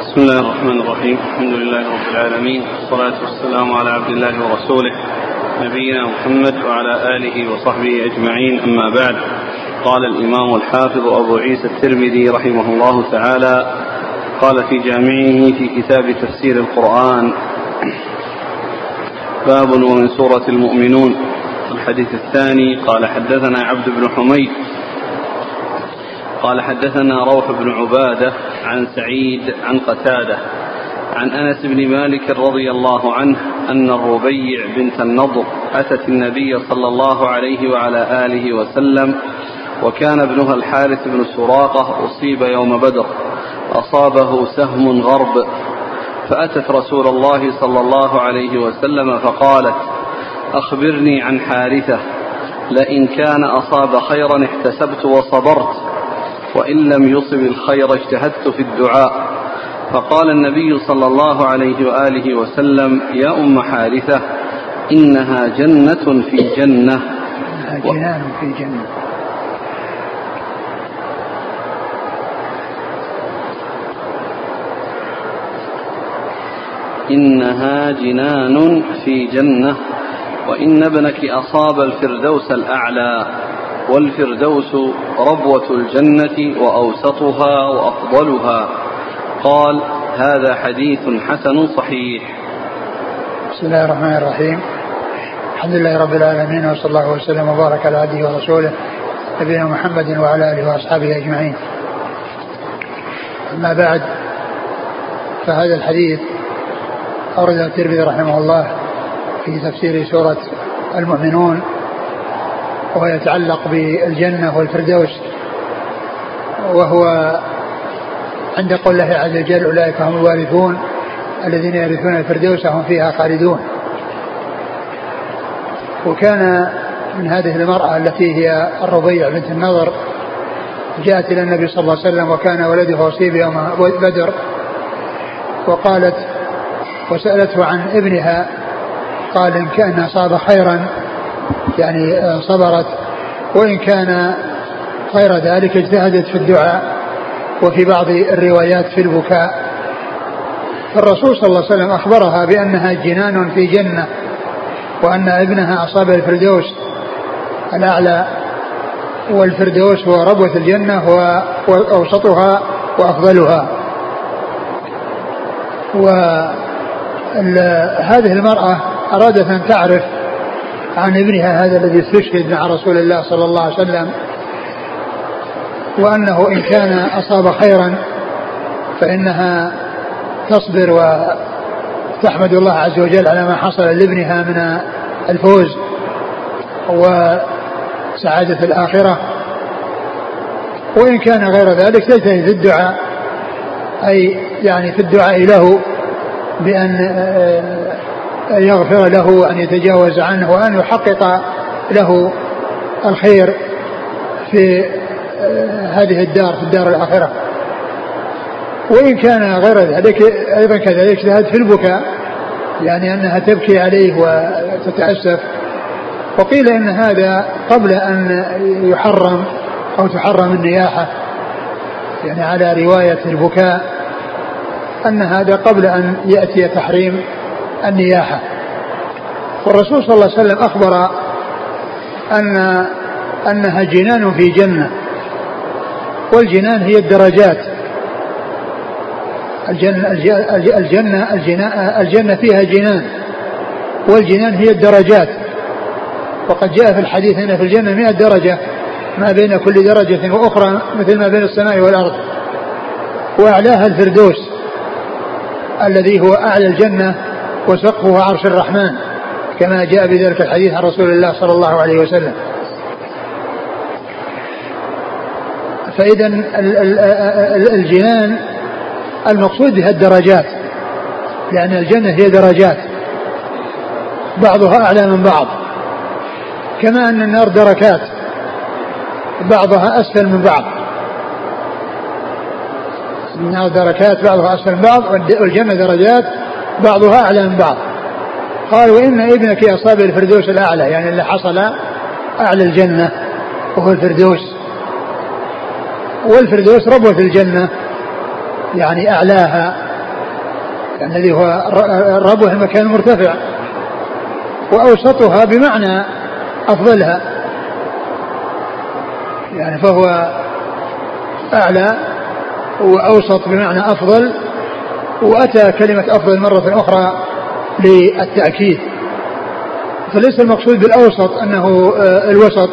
بسم الله الرحمن الرحيم الحمد لله رب العالمين والصلاة والسلام على عبد الله ورسوله نبينا محمد وعلى آله وصحبه أجمعين أما بعد قال الإمام الحافظ أبو عيسى الترمذي رحمه الله تعالى قال في جامعه في كتاب تفسير القرآن باب ومن سورة المؤمنون الحديث الثاني قال حدثنا عبد بن حميد قال حدثنا روح بن عبادة عن سعيد عن قتادة عن أنس بن مالك رضي الله عنه أن الربيع بنت النضر أتت النبي صلى الله عليه وعلى آله وسلم وكان ابنها الحارث بن سراقة أصيب يوم بدر أصابه سهم غرب فأتت رسول الله صلى الله عليه وسلم فقالت أخبرني عن حارثة لئن كان أصاب خيرا احتسبت وصبرت وإن لم يصب الخير اجتهدت في الدعاء. فقال النبي صلى الله عليه وآله وسلم يا أم حارثة إنها جنة في جنة. جنان في جنة. إنها جنان في جنة وإن ابنك أصاب الفردوس الأعلى. والفردوس ربوة الجنة وأوسطها وأفضلها. قال هذا حديث حسن صحيح. بسم الله الرحمن الرحيم. الحمد لله رب العالمين وصلى الله وسلم وبارك على عبده ورسوله نبينا محمد وعلى آله وأصحابه أجمعين. أما بعد فهذا الحديث أورده الترمذي رحمه الله في تفسير سورة المؤمنون. وهو يتعلق بالجنة والفردوس. وهو عند قول الله عز وجل أولئك هم الوارثون الذين يرثون الفردوس هم فيها خالدون. وكان من هذه المرأة التي هي الربيع بنت النضر جاءت إلى النبي صلى الله عليه وسلم وكان ولده أصيب يوم بدر وقالت وسألته عن ابنها قال إن كان أصاب خيرا يعني صبرت. وإن كان غير ذلك اجتهدت في الدعاء وفي بعض الروايات في البكاء. فالرسول صلى الله عليه وسلم أخبرها بأنها جنان في جنة وأن ابنها أصاب الفردوس الأعلى والفردوس هو ربوة الجنة وأوسطها وأفضلها. وهذه المرأة أرادت أن تعرف عن ابنها هذا الذي استشهد مع رسول الله صلى الله عليه وسلم وأنه إن كان أصاب خيرا فإنها تصبر وتحمد الله عز وجل على ما حصل لابنها من الفوز وسعادة الآخرة. وإن كان غير ذلك تجتهد في الدعاء أي يعني في الدعاء له بأن يغفر له وأن يتجاوز عنه وأن يحقق له الخير في هذه الدار في الدار الآخرة. وإن كان غير ذلك أيضا كذلك اجتهد في البكاء يعني أنها تبكي عليه وتتأسف. وقيل إن هذا قبل أن يحرم أو تحرم النياحة يعني على رواية البكاء أن هذا قبل أن يأتي تحريم. النياحة. والرسول صلى الله عليه وسلم أخبر أن أنها جنان في جنة. والجنان هي الدرجات. الجنة الجنة الجنة, الجنة فيها جنان. والجنان هي الدرجات. وقد جاء في الحديث أن في الجنة مئة درجة ما بين كل درجة وأخرى مثل ما بين السماء والأرض. وأعلاها الفردوس الذي هو أعلى الجنة وسقفه عرش الرحمن كما جاء بذلك الحديث عن رسول الله صلى الله عليه وسلم. فإذا الجنان المقصود بها الدرجات لأن الجنة هي درجات بعضها أعلى من بعض. كما أن النار دركات بعضها أسفل من بعض. النار دركات بعضها أسفل من بعض والجنة درجات بعضها أعلى من بعض. قال وإن ابنك أصاب الفردوس الأعلى يعني اللي حصل أعلى الجنة وهو الفردوس. والفردوس ربوة الجنة يعني أعلاها يعني الذي هو الربوة المكان المرتفع وأوسطها بمعنى أفضلها. يعني فهو أعلى وأوسط بمعنى أفضل. وأتى كلمة أفضل مرة أخرى للتأكيد. فليس المقصود بالأوسط أنه آه، الوسط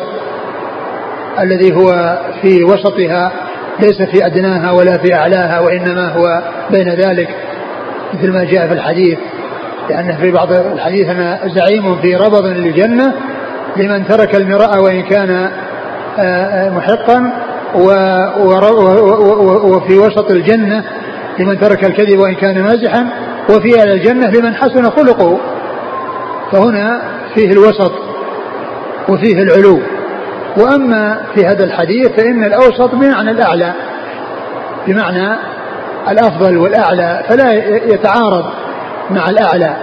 الذي هو في وسطها ليس في أدناها ولا في أعلاها وإنما هو بين ذلك مثل ما جاء في الحديث. لأن في بعض الحديث أنا زعيم في ربض للجنة لمن ترك المراء وإن كان آه، آه، محقا وفي وسط الجنة لمن ترك الكذب وإن كان مازحا وفي أهل الجنة لمن حسن خلقه. فهنا فيه الوسط وفيه العلو. وأما في هذا الحديث فإن الأوسط بمعنى الأعلى. بمعنى الأفضل والأعلى فلا يتعارض مع الأعلى.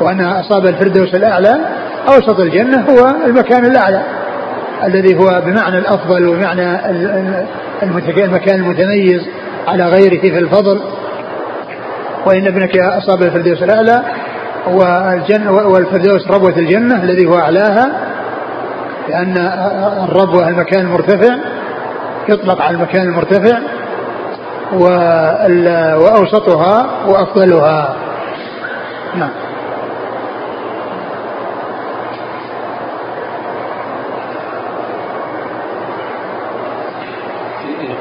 وأن أصاب الفردوس الأعلى أوسط الجنة هو المكان الأعلى. الذي هو بمعنى الأفضل وبمعنى المكان المتميز. على غيره في الفضل. وإن ابنك أصاب الفردوس الأعلى والجنة والفردوس ربوة الجنة الذي هو أعلاها لأن الربوة المكان المرتفع يطلق على المكان المرتفع وأوسطها وأفضلها. نعم.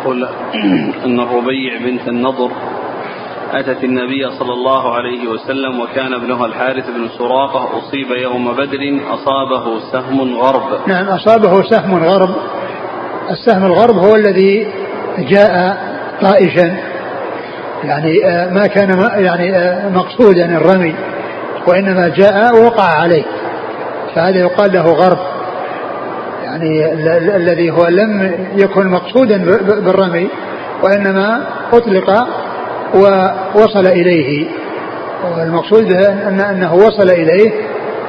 يقول أن الربيع بنت النضر أتت النبي صلى الله عليه وسلم وكان ابنها الحارث بن سراقة أصيب يوم بدر أصابه سهم غرب. نعم أصابه سهم غرب. السهم الغرب هو الذي جاء طائشا. يعني آه، ما كان يعني آه، مقصودا الرمي وإنما جاء ووقع عليه. فهذا يقال له غرب. يعني الذي هو لم يكن مقصودا بالرمي وإنما أطلق ووصل إليه. والمقصود أن أنه وصل إليه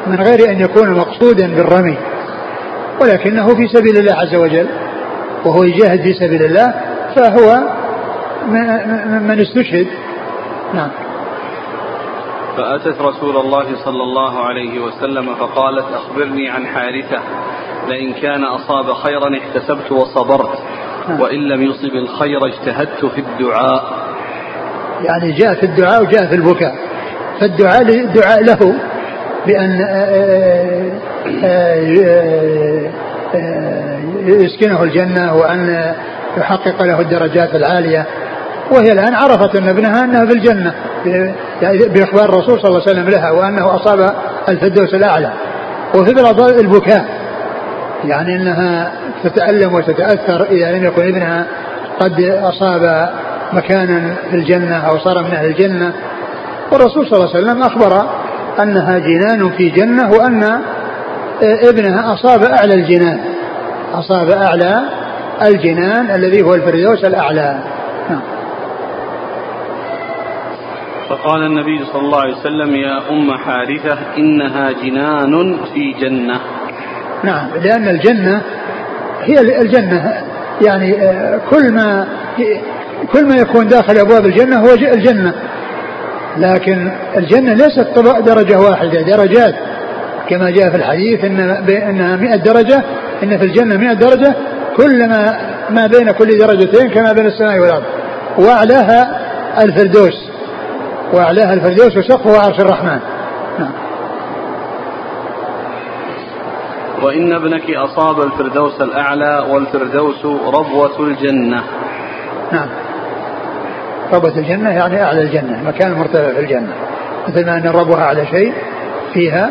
من غير أن يكون مقصودا بالرمي. ولكنه في سبيل الله عز وجل وهو يجاهد في سبيل الله فهو من استشهد. نعم. فأتت رسول الله صلى الله عليه وسلم فقالت أخبرني عن حارثة. لئن كان أصاب خيرا احتسبت وصبرت نعم. وإن لم يصب الخير اجتهدت في الدعاء. يعني جاء في الدعاء وجاء في البكاء. فالدعاء دعاء له بأن آه، آه، آه، يسكنه الجنة وأن يحقق له الدرجات العالية. وهي الآن عرفت أن ابنها أنها في الجنة يعني بإخبار الرسول صلى الله عليه وسلم لها وأنه أصاب الفردوس الأعلى. وفي البكاء. يعني أنها تتألم وتتأثر إذا لم يكن ابنها قد أصاب مكانا في الجنة أو صار من أهل الجنة. والرسول صلى الله عليه وسلم أخبر أنها جنان في جنة وأن ابنها أصاب أعلى الجنان أصاب أعلى الجنان الذي هو الفردوس الأعلى. نعم. فقال النبي صلى الله عليه وسلم يا أم حارثة إنها جنان في جنة. نعم لأن الجنة هي الجنة. يعني كل ما كل ما يكون داخل أبواب الجنة هو الجنة. لكن الجنة ليست درجة واحدة درجات. كما جاء في الحديث إن إنها 100 درجة إن في الجنة 100 درجة كلما ما بين كل درجتين كما بين السماء والأرض. وأعلاها الفردوس. وأعلاها الفردوس وسقفه عرش الرحمن. وإن ابنك أصاب الفردوس الأعلى والفردوس ربوة الجنة. نعم. ربوة الجنة يعني أعلى الجنة مكان مرتفع في الجنة. مثل ما أن الربوة أعلى شيء فيها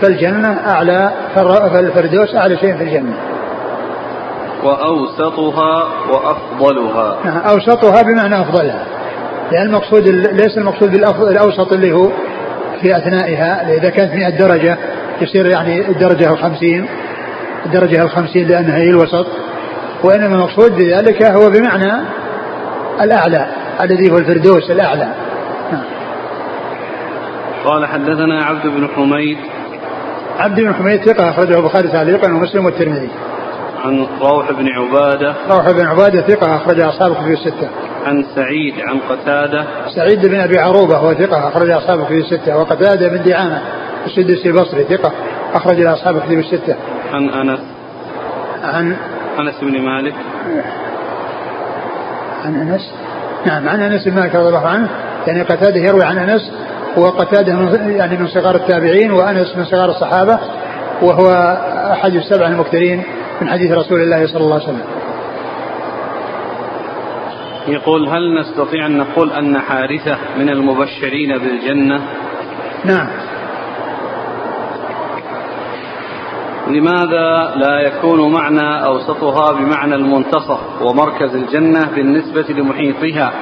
فالجنة أعلى فالفردوس أعلى شيء في الجنة. وأوسطها وأفضلها. نعم أوسطها بمعنى أفضلها. لأن المقصود ليس المقصود بالأوسط اللي هو في أثنائها إذا كانت 100 درجة يصير يعني الدرجة الخمسين الدرجة الخمسين لأنها هي الوسط وإنما المقصود بذلك هو بمعنى الأعلى الذي هو الفردوس الأعلى. قال حدثنا عبد بن حميد. عبد بن حميد ثقة أخرجه البخاري تعليقا ومسلم والترمذي. عن روح بن عبادة. روح بن عبادة ثقة أخرج أصحاب الكتب الستة. عن سعيد عن قتادة. سعيد بن أبي عروبة هو ثقة أخرج أصحاب الكتب الستة وقتادة بن دعامة. السدسي البصري ثقة. أخرج أصحاب الكتب الستة. عن أنس عن أنس بن مالك. عن أنس؟ نعم عن أنس بن مالك رضي الله عنه. يعني قتادة يروي عن أنس وقتادة من يعني من صغار التابعين وأنس من صغار الصحابة وهو أحد السبع المكثرين من حديث رسول الله صلى الله عليه وسلم. يقول هل نستطيع أن نقول أن حارثة من المبشرين بالجنة؟ نعم. لماذا لا يكون معنى أوسطها بمعنى المنتصف ومركز الجنة بالنسبة لمحيطها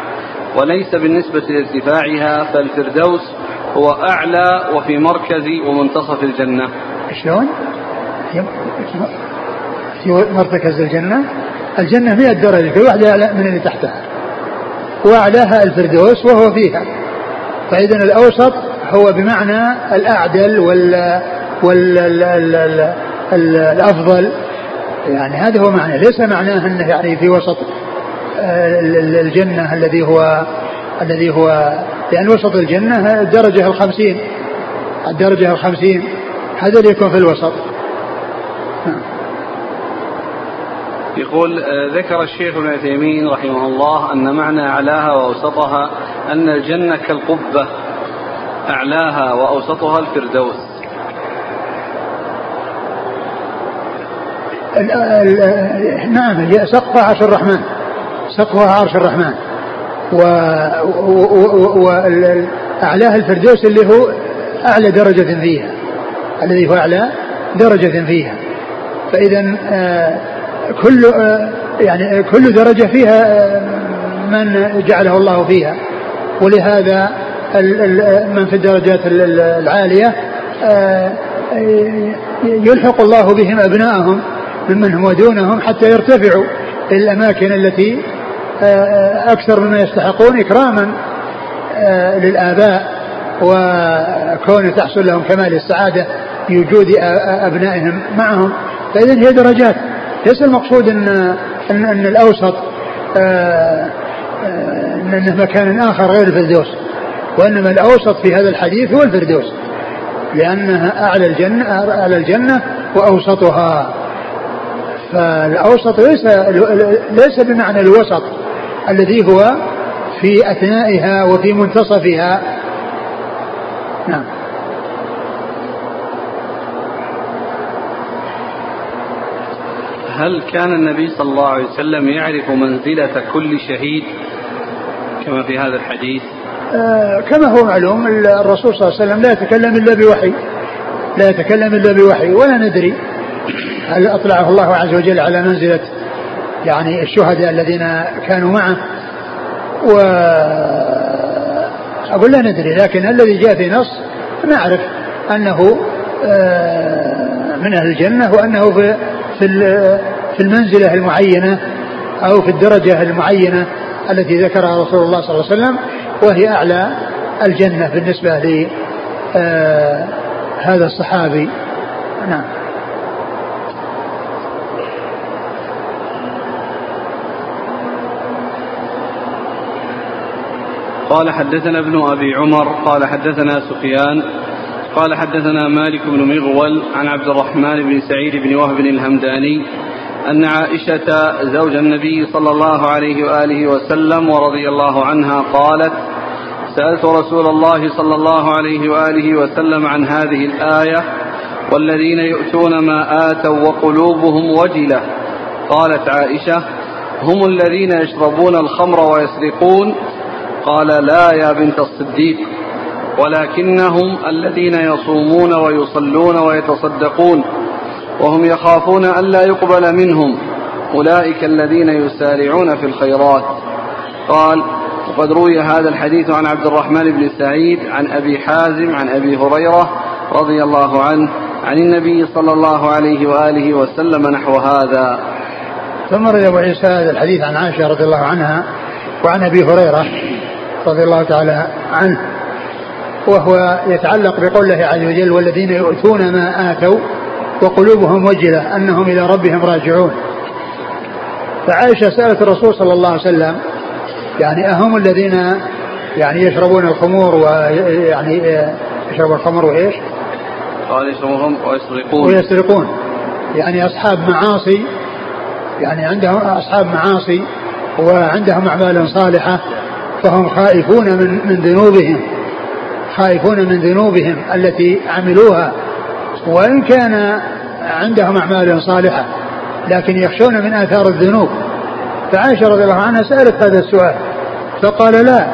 وليس بالنسبة لارتفاعها فالفردوس هو أعلى وفي مركز ومنتصف الجنة. شلون؟ في مرتكز الجنة؟ الجنة مئة درجة كل واحدة أعلى من اللي تحتها. وأعلاها الفردوس وهو فيها. فإذا الأوسط هو بمعنى الأعدل وال وال ال ال ال ال الأفضل. يعني هذا هو معنى ليس معناه أنه يعني في وسط الجنة الذي هو الذي هو لأن وسط الجنة الدرجة الخمسين. الدرجة الخمسين. هذا اللي يكون في الوسط. يقول آه، ذكر الشيخ ابن عثيمين رحمه الله أن معنى أعلاها وأوسطها أن الجنة كالقبة أعلاها وأوسطها الفردوس. نعم سقفها عرش الرحمن. سقفها عرش الرحمن. وأعلاها الفردوس اللي هو أعلى درجة فيها. الذي هو أعلى درجة فيها. فإذا آه، كل آه، يعني كل درجة فيها آه، من جعله الله فيها. ولهذا من في الدرجات العالية يلحق الله بهم أبنائهم ممن هم دونهم حتى يرتفعوا إلى الأماكن التي أكثر مما يستحقون إكراما للآباء وكون تحصل لهم كمال السعادة بوجود أبنائهم معهم. فإذا هي درجات. ليس المقصود أن أن, أن الأوسط آه، آه، أنه مكان آخر غير الفردوس وإنما الأوسط في هذا الحديث هو الفردوس لأنها أعلى الجنة أعلى الجنة وأوسطها. فالأوسط ليس ليس بمعنى الوسط الذي هو في أثنائها وفي منتصفها. نعم. هل كان النبي صلى الله عليه وسلم يعرف منزلة كل شهيد كما في هذا الحديث؟ آه كما هو معلوم الرسول صلى الله عليه وسلم لا يتكلم إلا بوحي. لا يتكلم إلا بوحي ولا ندري. هل أطلعه الله عز وجل على منزلة يعني الشهداء الذين كانوا معه؟ و أقول لا ندري لكن الذي جاء في نص نعرف أنه آه، من أهل الجنة وأنه في في المنزلة المعينة أو في الدرجة المعينة التي ذكرها رسول الله صلى الله عليه وسلم وهي أعلى الجنة بالنسبة لهذا آه، الصحابي. نعم. قال حدثنا ابن أبي عمر قال حدثنا سفيان قال حدثنا مالك بن مغول عن عبد الرحمن بن سعيد بن وهب الهمداني أن عائشة زوج النبي صلى الله عليه وآله وسلم ورضي الله عنها قالت سألت رسول الله صلى الله عليه وآله وسلم عن هذه الآية والذين يؤتون ما آتوا وقلوبهم وجلة. قالت عائشة هم الذين يشربون الخمر ويسرقون قال لا يا بنت الصديق ولكنهم الذين يصومون ويصلون ويتصدقون وهم يخافون ألا يقبل منهم أولئك الذين يسارعون في الخيرات. قال وقد روي هذا الحديث عن عبد الرحمن بن سعيد عن أبي حازم عن أبي هريرة رضي الله عنه عن النبي صلى الله عليه وآله وسلم نحو هذا. ثم روي أبو عيسى هذا الحديث عن عائشة رضي الله عنها وعن أبي هريرة رضي الله تعالى عنه وهو يتعلق بقول الله عز وجل والذين يؤتون ما آتوا وقلوبهم وجلة أنهم إلى ربهم راجعون. فعائشة سألت الرسول صلى الله عليه وسلم يعني أهم الذين يعني يشربون الخمور ويعني يشربون الخمر وإيش؟ قال يشربون ويسرقون. ويسرقون. يعني أصحاب معاصي يعني عندهم أصحاب معاصي وعندهم أعمال صالحة. فهم خائفون من من ذنوبهم خائفون من ذنوبهم التي عملوها. وإن كان عندهم أعمال صالحة لكن يخشون من آثار الذنوب. فعائشة رضي الله عنها سألت هذا السؤال فقال لا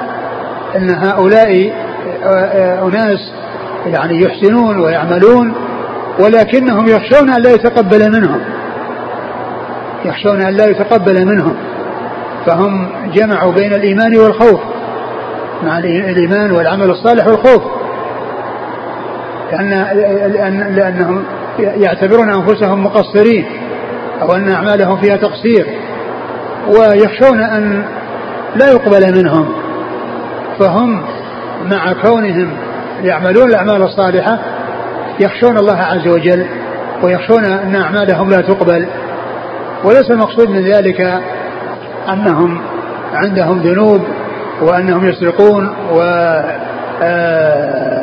إن هؤلاء أناس يعني يحسنون ويعملون ولكنهم يخشون أن لا يتقبل منهم يخشون أن لا يتقبل منهم. فهم جمعوا بين الإيمان والخوف مع الإيمان والعمل الصالح والخوف. لأن لأن لأنهم يعتبرون أنفسهم مقصرين أو أن أعمالهم فيها تقصير ويخشون أن لا يقبل منهم. فهم مع كونهم يعملون الأعمال الصالحة يخشون الله عز وجل ويخشون أن أعمالهم لا تقبل. وليس المقصود من ذلك أنهم عندهم ذنوب وأنهم يسرقون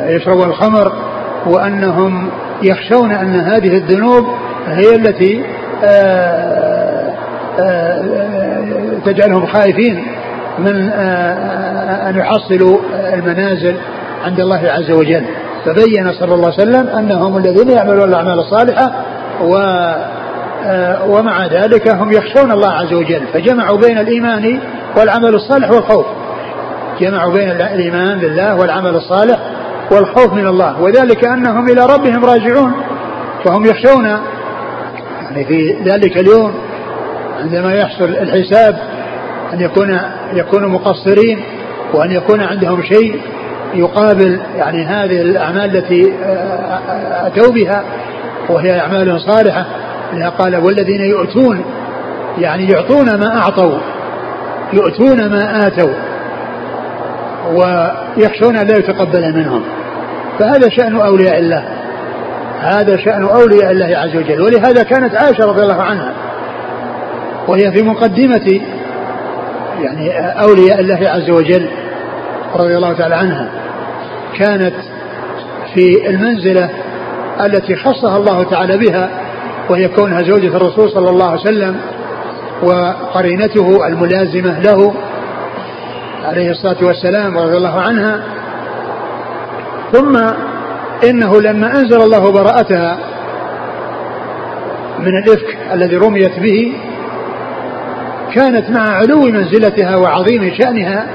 ويشربون الخمر وأنهم يخشون أن هذه الذنوب هي التي تجعلهم خائفين من أن يحصلوا المنازل عند الله عز وجل. فبين صلى الله عليه وسلم أنهم الذين يعملون الأعمال الصالحة و ومع ذلك هم يخشون الله عز وجل. فجمعوا بين الإيمان والعمل الصالح والخوف. جمعوا بين الإيمان بالله والعمل الصالح والخوف من الله. وذلك أنهم إلى ربهم راجعون. فهم يخشون يعني في ذلك اليوم عندما يحصل الحساب أن يكون يكونوا مقصرين وأن يكون عندهم شيء يقابل يعني هذه الأعمال التي أتوا بها وهي أعمال صالحة. قال والذين يؤتون يعني يعطون ما أعطوا يؤتون ما آتوا ويخشون أن لا يتقبل منهم. فهذا شأن أولياء الله هذا شأن أولياء الله عز وجل. ولهذا كانت عائشة رضي الله عنها وهي في مقدمة يعني أولياء الله عز وجل رضي الله تعالى عنها كانت في المنزلة التي خصها الله تعالى بها وهي كونها زوجة الرسول صلى الله عليه وسلم وقرينته الملازمة له عليه الصلاة والسلام رضي الله عنها. ثم إنه لما أنزل الله براءتها من الإفك الذي رميت به كانت مع علو منزلتها وعظيم شأنها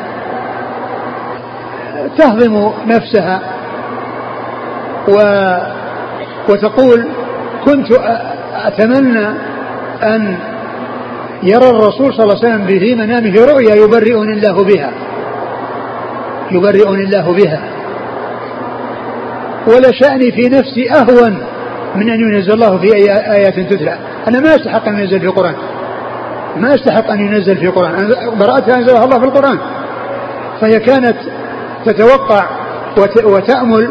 تهضم نفسها و وتقول كنت أتمنى أن يرى الرسول صلى الله عليه وسلم في منامه رؤيا يبرئني الله بها. يبرئني الله بها. ولشأني في نفسي أهون من أن ينزل الله في آيات تتلى أنا ما أستحق أن ينزل في القرآن. ما أستحق أن ينزل في القرآن. براءتها أنزلها الله في القرآن. فهي كانت تتوقع وتأمل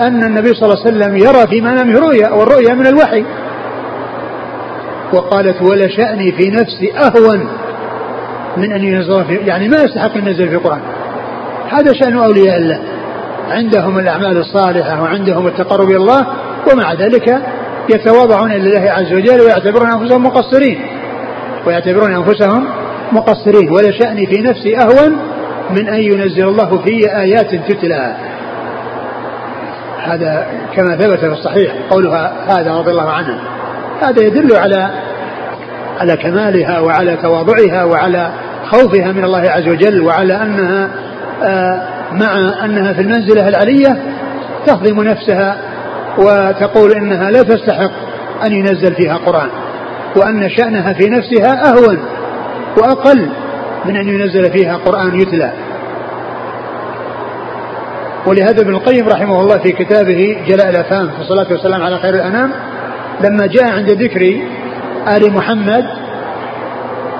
أن النبي صلى الله عليه وسلم يرى في منامه رؤيا والرؤيا من الوحي. وقالت ولشأني في نفسي أهون من أن ينزل في يعني ما يستحق أن ينزل في القرآن. هذا شأن أولياء الله. عندهم الأعمال الصالحة وعندهم التقرب إلى الله ومع ذلك يتواضعون لله عز وجل ويعتبرون أنفسهم مقصرين. ويعتبرون أنفسهم مقصرين. ولشأني في نفسي أهون من أن ينزل الله في آيات تتلى هذا كما ثبت في الصحيح قولها هذا رضي الله عنه هذا يدل على على كمالها وعلى تواضعها وعلى خوفها من الله عز وجل وعلى أنها آه، مع أنها في المنزلة العلية تهضم نفسها وتقول إنها لا تستحق أن ينزل فيها قرآن وأن شأنها في نفسها أهون وأقل من أن ينزل فيها قرآن يتلى. ولهذا ابن القيم رحمه الله في كتابه جلاء الافهام في الصلاة والسلام على خير الأنام لما جاء عند ذكر آل محمد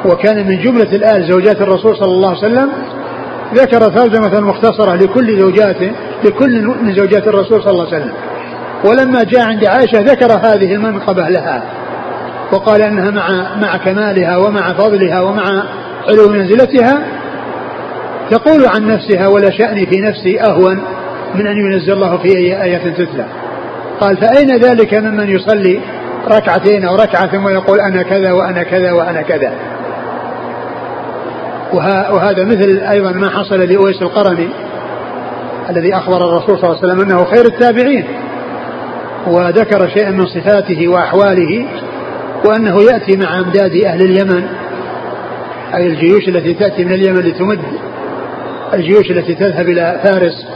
وكان من جملة الآل زوجات الرسول صلى الله عليه وسلم ذكر ترجمة مختصرة لكل زوجاته لكل من زوجات الرسول صلى الله عليه وسلم. ولما جاء عند عائشة ذكر هذه المنقبة لها وقال إنها مع مع كمالها ومع فضلها ومع علو منزلتها تقول عن نفسها ولا شأني في نفسي أهون من أن ينزل الله في أي آية تتلى. قال فأين ذلك ممن يصلي ركعتين أو ركعة ثم يقول أنا كذا وأنا كذا وأنا كذا؟ وهذا مثل أيضا ما حصل لأويس القرني الذي أخبر الرسول صلى الله عليه وسلم أنه خير التابعين وذكر شيئا من صفاته وأحواله وأنه يأتي مع أمداد أهل اليمن أي الجيوش التي تأتي من اليمن لتمد الجيوش التي تذهب إلى فارس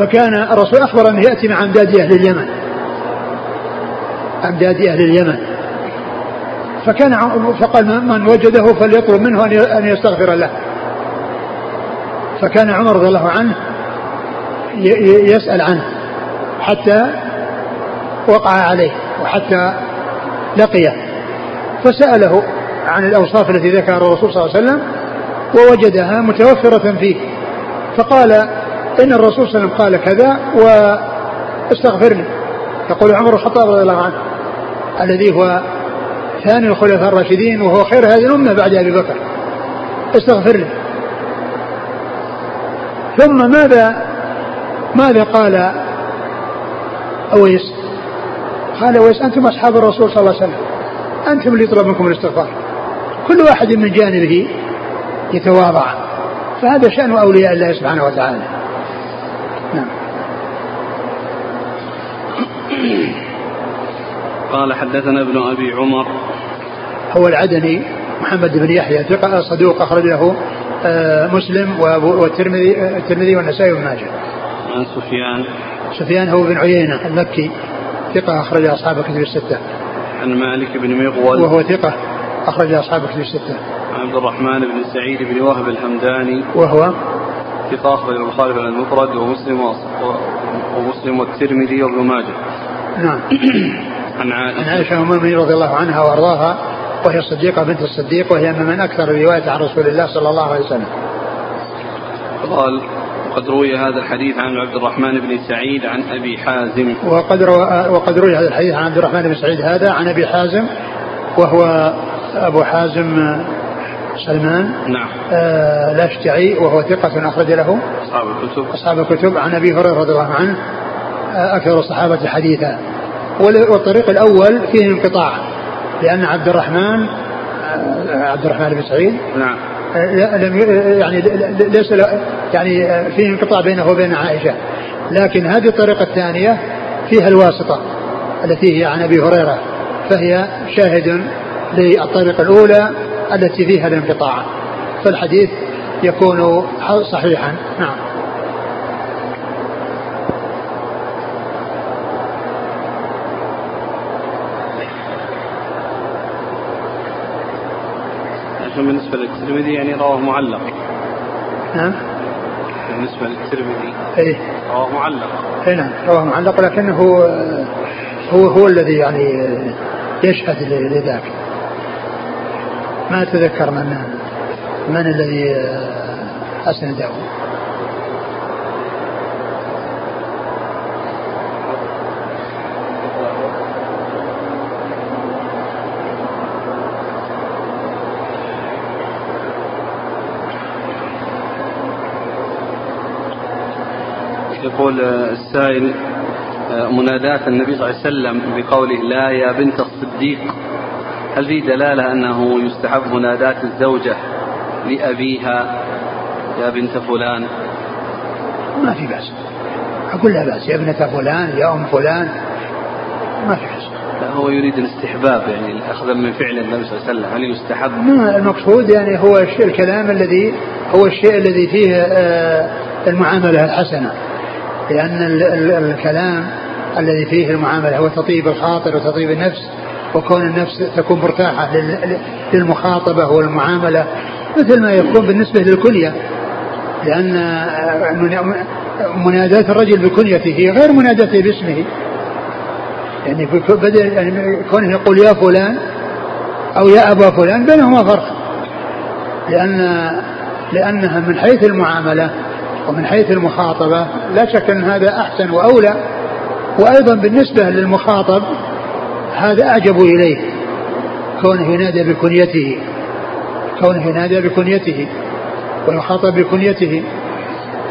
فكان الرسول أخبر أنه يأتي مع أمداد أهل اليمن. أمداد أهل اليمن. فكان فقال من وجده فليطلب منه أن يستغفر له. فكان عمر رضي الله عنه يسأل عنه حتى وقع عليه وحتى لقيه. فسأله عن الأوصاف التي ذكرها الرسول صلى الله عليه وسلم ووجدها متوفرة فيه. فقال إن الرسول صلى الله عليه وسلم قال كذا واستغفرني. يقول عمر الخطاب رضي الله عنه الذي هو ثاني الخلفاء الراشدين وهو خير هذه الأمة بعد أبي بكر. استغفر لي ثم ماذا ماذا قال أويس؟ قال أويس أنتم أصحاب الرسول صلى الله عليه وسلم. أنتم اللي يطلب منكم الاستغفار. كل واحد من جانبه يتواضع. فهذا شأن أولياء الله سبحانه وتعالى. نعم قال حدثنا ابن أبي عمر هو العدني محمد بن يحيى ثقة صدوق أخرج له آه، مسلم والترمذي الترمذي والنسائي وابن ماجه. عن سفيان سفيان هو بن عيينة المكي ثقة أخرج أصحاب الكتب الستة. عن مالك بن مغول وهو ثقة أخرج أصحاب الكتب الستة. عن عبد الرحمن بن سعيد بن وهب الحمداني وهو ثقة أخرج البخاري في المفرد ومسلم ومسلم والترمذي وابن ماجه. نعم. عن عائشة عن عائشة أم المؤمنين رضي الله عنها وأرضاها وهي الصديقة بنت الصديق وهي من أكثر الرواية عن رسول الله صلى الله عليه وسلم. قال وقد روي هذا الحديث عن عبد الرحمن بن سعيد عن أبي حازم وقد روى وقد روي هذا الحديث عن عبد الرحمن بن سعيد هذا عن أبي حازم وهو أبو حازم سلمان. نعم. آه الأشجعي وهو ثقة أخرج له. أصحاب الكتب. أصحاب الكتب. عن أبي هريرة رضي الله عنه آه أكثر الصحابة حديثا. والطريق الأول فيه انقطاع لأن عبد الرحمن آه عبد الرحمن بن سعيد نعم. لم يعني ليس يعني فيه انقطاع بينه وبين عائشة. لكن هذه الطريقة الثانية فيها الواسطة التي هي عن أبي هريرة فهي شاهد للطريقه الأولى التي فيها الانقطاع فالحديث يكون صحيحا. نعم. لكن بالنسبة للترمذي يعني رواه معلق. نعم. بالنسبة للترمذي إيه. رواه معلق. اي نعم رواه معلق لكنه هو هو الذي يعني يشهد لذاك. ما أتذكر من من الذي أسنده يقول السائل مناداة النبي صلى الله عليه وسلم بقوله لا يا بنت الصديق. هل في دلالة أنه يستحب مناداة الزوجة لأبيها يا بنت فلان؟ ما في بأس. أقول لا بأس. يا ابنة فلان يا أم فلان ما في بأس. لا هو يريد الاستحباب يعني أخذا من فعل النبي صلى الله عليه وسلم. هل يستحب؟ ما المقصود يعني هو الشيء الكلام الذي هو الشيء الذي فيه آه، المعاملة الحسنة. لأن الكلام الذي فيه المعاملة هو تطيب الخاطر وتطيب النفس. وكون النفس تكون مرتاحة للمخاطبة والمعاملة مثل ما يكون بالنسبة للكلية. لأن مناداة الرجل بكنيته غير مناداته باسمه. يعني بدل يعني كونه يقول يا فلان أو يا أبا فلان بينهما فرق. لأن لأنها من حيث المعاملة ومن حيث المخاطبة لا شك أن هذا أحسن وأولى. وأيضا بالنسبة للمخاطب هذا أعجب إليه. كونه ينادى بكنيته. كونه ينادى بكنيته. ويخاطب بكنيته.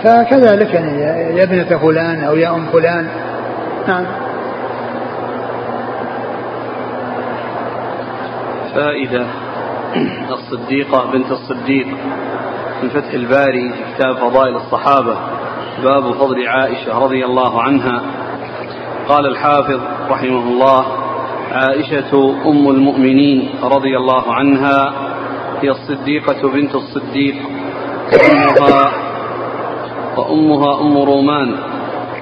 فكذلك يعني يا ابنة فلان أو يا أم فلان. نعم. فائدة. الصديقة بنت الصديق. من فتح الباري في كتاب فضائل الصحابة. باب فضل عائشة رضي الله عنها. قال الحافظ رحمه الله عائشة أم المؤمنين رضي الله عنها هي الصديقة بنت الصديق وأمها وأمها أم رومان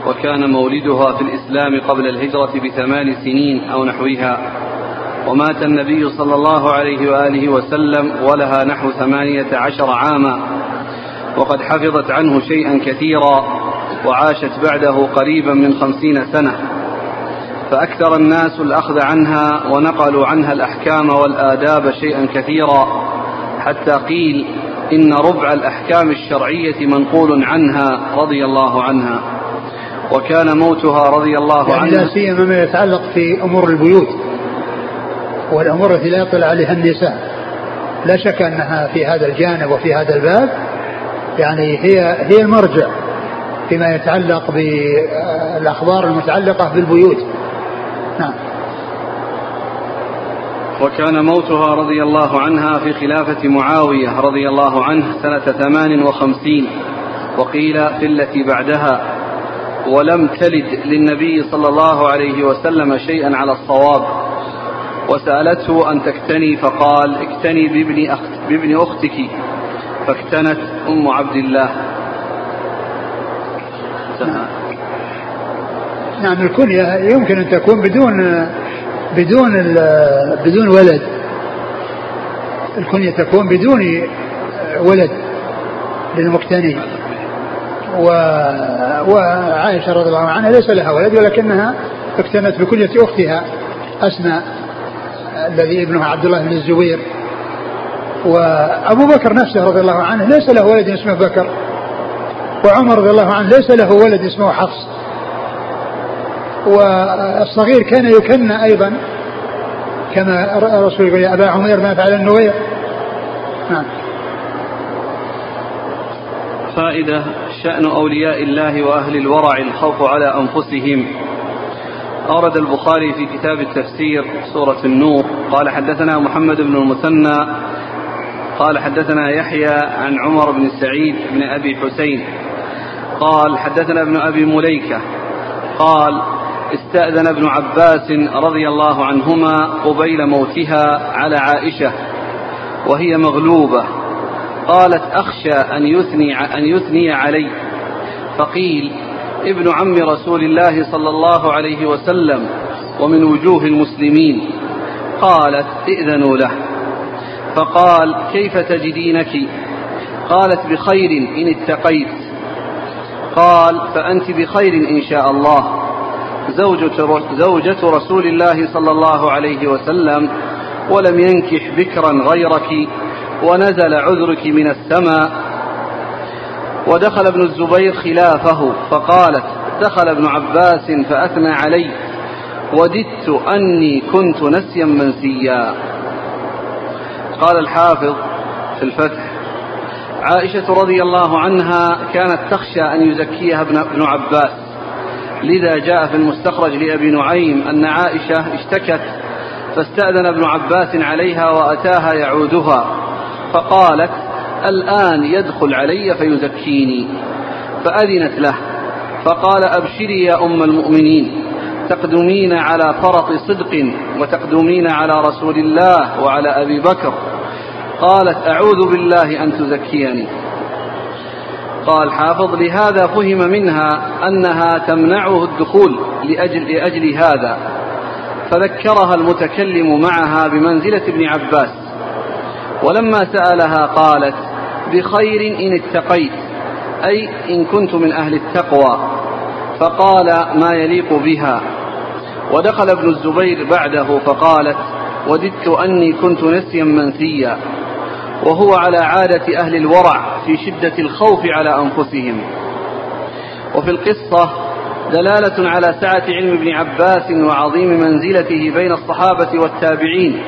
وكان مولدها في الإسلام قبل الهجرة بثمان سنين أو نحوها. ومات النبي صلى الله عليه وآله وسلم ولها نحو ثمانية عشر عاما. وقد حفظت عنه شيئا كثيرا وعاشت بعده قريبا من خمسين سنة. فأكثر الناس الأخذ عنها ونقلوا عنها الأحكام والآداب شيئا كثيرا. حتى قيل إن ربع الأحكام الشرعية منقول عنها رضي الله عنها. وكان موتها رضي الله يعني عنها لا سيما ما يتعلق في أمور البيوت والأمور التي لا يطلع عليها النساء. لا شك أنها في هذا الجانب وفي هذا الباب. يعني هي هي المرجع فيما يتعلق بالأخبار المتعلقة بالبيوت. نعم. وكان موتها رضي الله عنها في خلافة معاوية رضي الله عنه سنة ثمان وخمسين وقيل في التي بعدها ولم تلد للنبي صلى الله عليه وسلم شيئا على الصواب وسألته أن تكتني؟ فقال اكتني بابن, أخت بابن أختك فاكتنت أم عبد الله. نعم الكنية يمكن أن تكون بدون بدون بدون ولد. الكنية تكون بدون ولد للمقتني. و... وعائشة رضي الله عنها ليس لها ولد ولكنها اقتنت بكنية أختها أسماء الذي ابنها عبد الله بن الزبير. وأبو بكر نفسه رضي الله عنه ليس له ولد اسمه بكر. وعمر رضي الله عنه ليس له ولد اسمه حفص. والصغير كان يكنى أيضا كما الرسول يقول يا أبا عمير ما فعل النغير نعم. فائدة شأن أولياء الله وأهل الورع الخوف على أنفسهم. أورد البخاري في كتاب التفسير سورة النور قال حدثنا محمد بن المثنى قال حدثنا يحيى عن عمر بن سعيد بن أبي حسين قال حدثنا ابن أبي مليكة قال استأذن ابن عباس رضي الله عنهما قبيل موتها على عائشة وهي مغلوبة. قالت أخشى أن يثني أن يثني علي. فقيل ابن عم رسول الله صلى الله عليه وسلم ومن وجوه المسلمين. قالت ائذنوا له. فقال كيف تجدينك؟ قالت بخير إن اتقيت. قال فأنت بخير إن شاء الله. زوجة, زوجة رسول الله صلى الله عليه وسلم ولم ينكح بكرا غيرك ونزل عذرك من السماء. ودخل ابن الزبير خلافه فقالت دخل ابن عباس فأثنى علي وددت أني كنت نسيا منسيا. قال الحافظ في الفتح عائشة رضي الله عنها كانت تخشى أن يزكيها ابن عباس. لذا جاء في المستخرج لأبي نعيم أن عائشة اشتكت فاستأذن ابن عباس عليها وأتاها يعودها فقالت الآن يدخل علي فيزكيني. فأذنت له فقال أبشري يا أم المؤمنين تقدمين على فرط صدق وتقدمين على رسول الله وعلى أبي بكر. قالت أعوذ بالله أن تزكيني. قال حافظ لهذا فهم منها أنها تمنعه الدخول لأجل, لأجل هذا. فذكرها المتكلم معها بمنزلة ابن عباس. ولما سألها قالت بخير إن اتقيت أي إن كنت من أهل التقوى. فقال ما يليق بها. ودخل ابن الزبير بعده فقالت وددت أني كنت نسيا منسيا. وهو على عادة أهل الورع في شدة الخوف على أنفسهم. وفي القصة دلالة على سعة علم ابن عباس وعظيم منزلته بين الصحابة والتابعين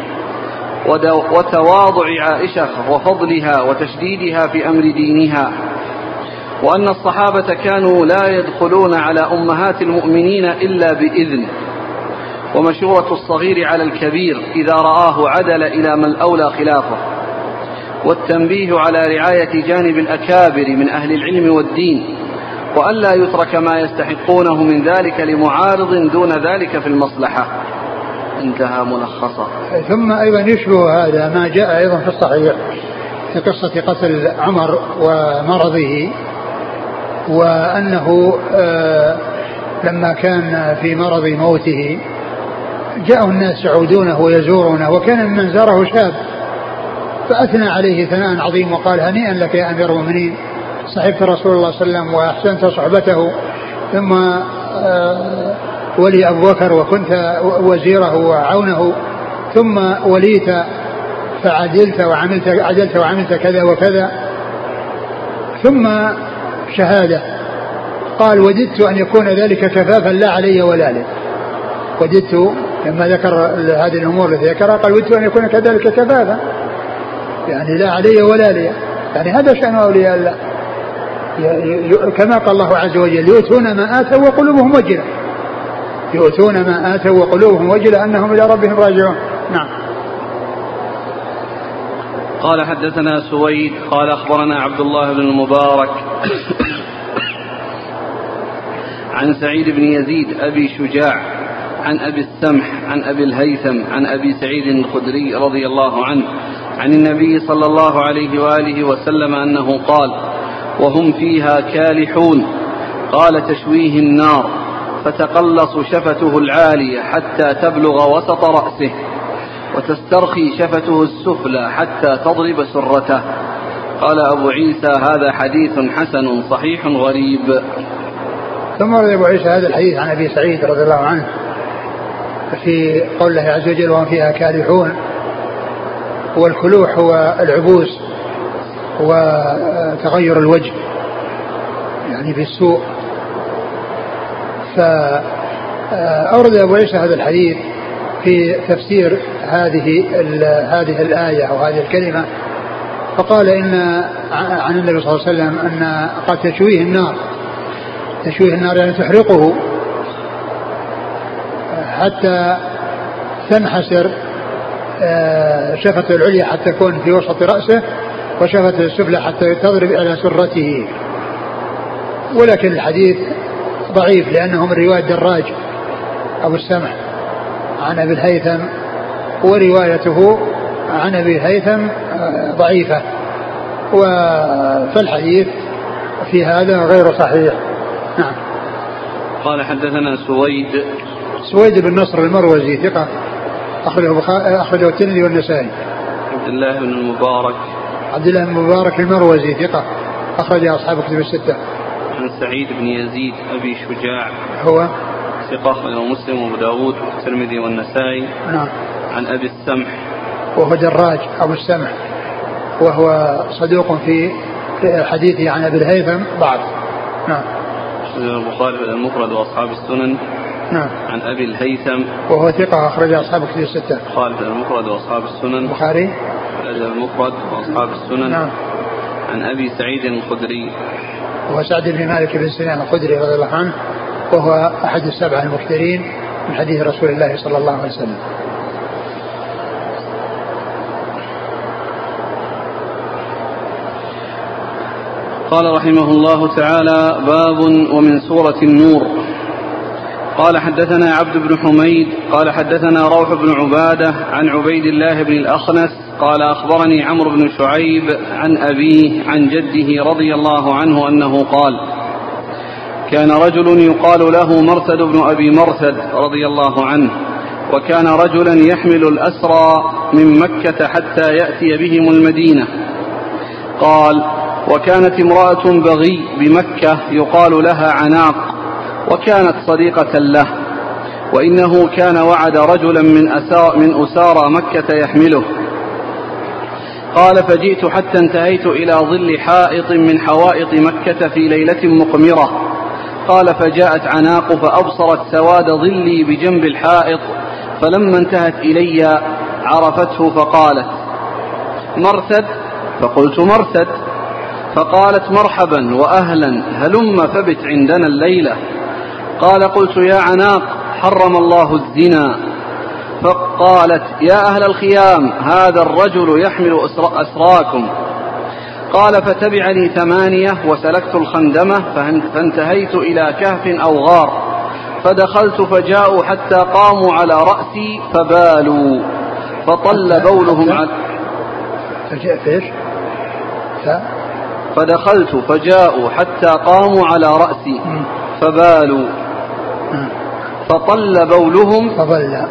وتواضع عائشة وفضلها وتشديدها في أمر دينها وأن الصحابة كانوا لا يدخلون على أمهات المؤمنين إلا بإذن. ومشورة الصغير على الكبير إذا رآه عدل إلى من أولى خلافه. والتنبيه على رعاية جانب الأكابر من أهل العلم والدين وألا يترك ما يستحقونه من ذلك لمعارض دون ذلك في المصلحة. انتهى ملخصا. ثم أيضا يشبه هذا ما جاء أيضا في الصحيح في قصة قتل عمر ومرضه وأنه آه، لما كان في مرض موته جاءه الناس يعودونه ويزورونه وكان من زاره شاب. فأثنى عليه ثناء عظيم وقال هنيئا لك يا أمير المؤمنين. صحبت رسول الله صلى الله عليه وسلم وأحسنت صحبته. ثم آه، ولي أبو بكر وكنت وزيره وعونه. ثم وليت فعدلت وعملت عدلت وعملت كذا وكذا. ثم شهادة. قال وددت أن يكون ذلك كفافا لا علي ولا لي. وددت لما ذكر هذه الأمور التي ذكرها قال وددت أن يكون كذلك كفافا. يعني لا علي ولا لي. يعني هذا شأن أولياء الله. كما قال الله عز وجل يؤتون ما آتوا وقلوبهم وجلة يؤتون ما آتوا وقلوبهم وجلة أنهم إلى ربهم راجعون نعم قال حدثنا سويد قال أخبرنا عبد الله بن المبارك عن سعيد بن يزيد أبي شجاع عن أبي السمح عن أبي الهيثم عن أبي سعيد الخدري رضي الله عنه عن النبي صلى الله عليه وآله وسلم أنه قال وهم فيها كالحون قال تشويه النار فتقلص شفته العالية حتى تبلغ وسط رأسه وتسترخي شفته السفلى حتى تضرب سرته. قال أبو عيسى هذا حديث حسن صحيح غريب. ثم ورد أبو عيسى هذا الحديث عن أبي سعيد رضي الله عنه في قول الله عز وجل وهم فيها كالحون. والكلوح هو العبوس وتغير الوجه يعني في السوء فأورد أبو عيسى هذا الحديث في تفسير هذه هذه الآية أو هذه الكلمة فقال إن عن النبي صلى الله عليه وسلم أن قد تشويه النار تشويه النار يعني تحرقه حتى تنحسر آه، شفته العليا حتى تكون في وسط رأسه وشفته السفلى حتى تضرب على سرته. ولكن الحديث ضعيف لأنه من رواية دراج أبو السمع عن أبي الهيثم وروايته عن أبي الهيثم آه، ضعيفة. فالحديث في هذا غير صحيح. نعم. قال حدثنا سويد. سويد بن نصر المروزي ثقة. أخرجه أخرجه الترمذي والنسائي. عبد الله بن المبارك. عبد الله بن المبارك المروزي ثقة. أخرج أصحاب كتب الستة. عن سعيد بن يزيد أبي شجاع. هو؟ ثقة أخرجه مسلم وأبو داود والترمذي والنسائي. نعم. عن أبي السمح. وهو دراج أبو السمح. وهو صدوق في حديثه عن أبي الهيثم ضعف نعم. البخاري المفرد وأصحاب السنن. نعم. عن أبي الهيثم. وهو ثقة أخرج أصحاب كتب الستة. في المفرد وأصحاب السنن. البخاري. المفرد وأصحاب السنن. نعم. عن أبي سعيد الخدري. وهو سعد بن مالك بن سنان الخدري رضي الله عنه. وهو أحد السبعة المكثرين من حديث رسول الله صلى الله عليه وسلم. قال رحمه الله تعالى باب ومن سورة النور. قال حدثنا عبد بن حميد قال حدثنا روح بن عبادة عن عبيد الله بن الأخنس قال أخبرني عمرو بن شعيب عن أبيه عن جده رضي الله عنه أنه قال كان رجل يقال له مرثد بن أبي مرثد رضي الله عنه وكان رجلا يحمل الأسرى من مكة حتى يأتي بهم المدينة. قال وكانت امرأة بغي بمكة يقال لها عناق. وكانت صديقة له وإنه كان وعد رجلا من أسار من أسارى مكة يحمله. قال فجئت حتى انتهيت إلى ظل حائط من حوائط مكة في ليلة مقمرة. قال فجاءت عناق فأبصرت سواد ظلي بجنب الحائط فلما انتهت إلي عرفته فقالت مرثد؟ فقلت مرثد. فقالت مرحبا وأهلا هلم فبت عندنا الليلة. قال قلت يا عناق حرم الله الزنا. فقالت يا أهل الخيام هذا الرجل يحمل أسراكم. قال فتبعني ثمانية وسلكت الخندمة فانتهيت إلى كهف أو غار. فدخلت فجاءوا حتى قاموا على رأسي فبالوا. فطل بولهم على؟ فدخلت فجاءوا حتى قاموا على رأسي فبالوا. فطل بولهم فظل.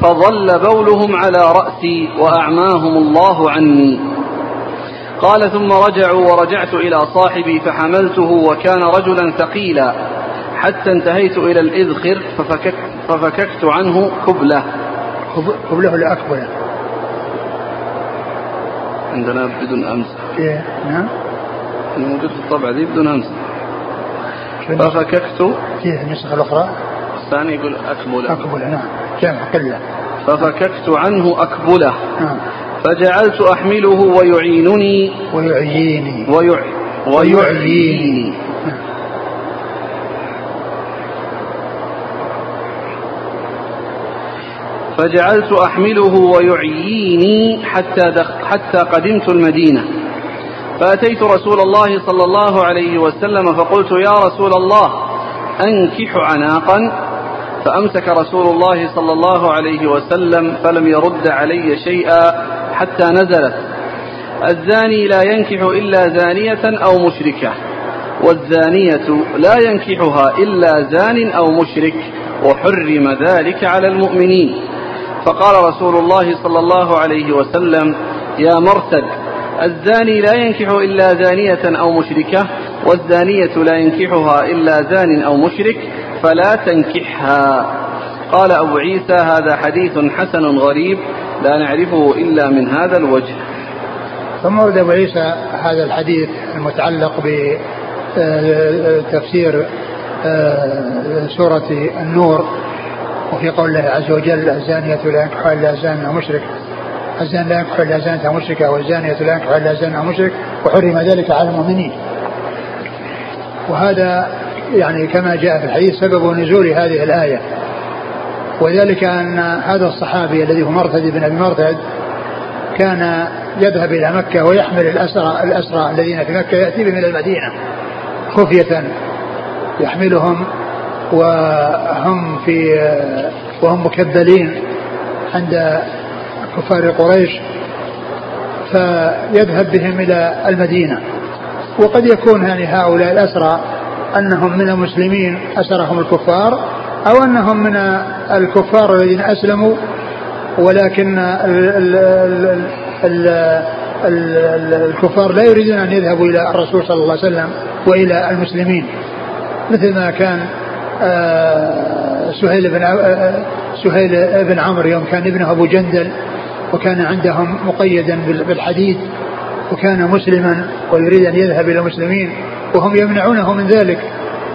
فظل بولهم على رأسي وأعماهم الله عني. قال ثم رجعوا ورجعت إلى صاحبي فحملته وكان رجلا ثقيلا. حتى انتهيت إلى الإذخر ففككت, ففككت عنه كبلة كبلة ولا أكبلة؟ عندنا بدون أمس. إيه نعم. موجود في الطبعة دي بدون أمس. ففككت فيه النسخة الأخرى؟ الثاني يقول أكبلة أكبلة نعم. جمع قلة ففككت عنه أكبلة نعم. فجعلت أحمله ويعينني. ويعييني ويع ويعييني فجعلت أحمله ويعييني حتى دخ حتى قدمت المدينة. فأتيت رسول الله صلى الله عليه وسلم فقلت يا رسول الله أنكح عناقا فأمسك رسول الله صلى الله عليه وسلم فلم يرد علي شيئا حتى نزلت. الزاني لا ينكح إلا زانية أو مشركة والزانية لا ينكحها إلا زان أو مشرك وحرم ذلك على المؤمنين. فقال رسول الله صلى الله عليه وسلم يا مرتد الزاني لا ينكح إلا زانية أو مشركة والزانية لا ينكحها إلا زان أو مشرك فلا تنكحها. قال أبو عيسى هذا حديث حسن غريب لا نعرفه إلا من هذا الوجه. ثم ورد أبو عيسى هذا الحديث المتعلق بتفسير آه، سورة النور وفي قول الله عز وجل الزانية لا ينكح إلا زان أو مشرك. الزان لا ينكح إلا زانية أو مشركة والزانية لا ينكح إلا زان أو مشرك وحرم ذلك على المؤمنين. وهذا يعني كما جاء في الحديث سبب نزول هذه الآية. وذلك أن هذا الصحابي الذي هو مرثد بن أبي مرثد كان يذهب إلى مكة ويحمل الأسرى الأسرى الذين في مكة يأتي بهم إلى المدينة خفية يحملهم وهم في وهم مكبلين عند كفار قريش فيذهب بهم إلى المدينة. وقد يكون يعني هؤلاء الأسرى أنهم من المسلمين أسرهم الكفار أو أنهم من الكفار الذين أسلموا ولكن ال ال ال ال الكفار لا يريدون أن يذهبوا إلى الرسول صلى الله عليه وسلم وإلى المسلمين مثل ما كان سهيل بن آه، سهيل بن عمرو يوم كان ابنه أبو جندل وكان عندهم مقيدا بالحديد وكان مسلما ويريد أن يذهب إلى المسلمين وهم يمنعونه من ذلك.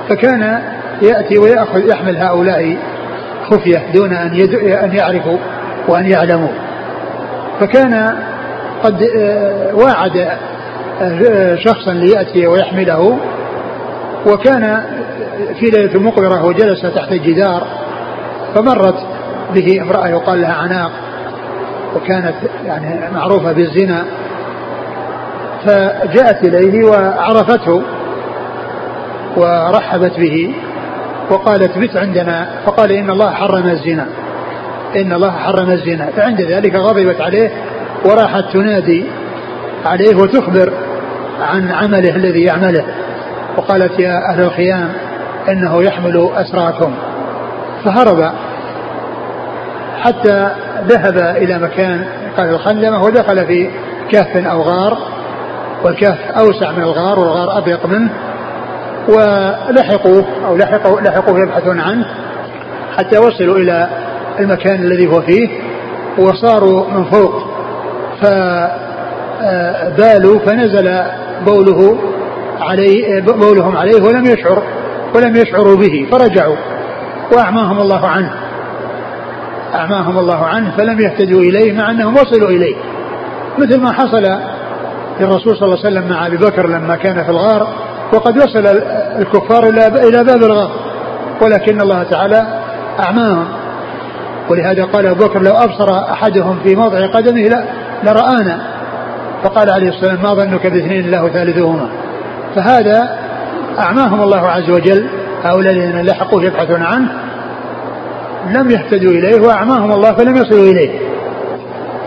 فكان يأتي ويأخذ يحمل هؤلاء خفية دون أن أن يعرفوا وأن يعلموا. فكان قد آه، واعد آه، شخصا ليأتي ويحمله وكان في ليلة مقبرة وجلس تحت الجدار فمرت به امرأة يقال لها عناق وكانت يعني معروفة بالزنا. فجاءت إليه وعرفته ورحبت به وقالت بت عندنا. فقال إن الله حرم الزنا. إن الله حرم الزنا. فعند ذلك غضبت عليه وراحت تنادي عليه وتخبر عن عمله الذي يعمله. وقالت يا أهل الخيام إنه يحمل أسراكم فهرب حتى ذهب إلى مكان قال الخندمة ودخل في كهف أو غار والكهف أوسع من الغار والغار أضيق منه ولحقوه أو لحقوا لحقوه يبحثون عنه حتى وصلوا إلى المكان الذي هو فيه وصاروا من فوق. فبالوا فنزل بوله عليه بولهم عليه ولم يشعر ولم يشعروا به فرجعوا. وأعماهم الله عنه. أعماهم الله عنه فلم يهتدوا إليه مع أنهم وصلوا إليه. مثل ما حصل للرسول صلى الله عليه وسلم مع أبي بكر لما كان في الغار وقد وصل الكفار إلى باب الغار. ولكن الله تعالى أعماهم. ولهذا قال أبو بكر لو أبصر أحدهم في موضع قدمه لرآنا. فقال عليه الصلاة والسلام ما ظنك بإثنين الله ثالثهما؟ فهذا أعماهم الله عز وجل. هؤلاء الذين لحقوه يبحثون عنه لم يهتدوا إليه وأعماهم الله فلم يصلوا إليه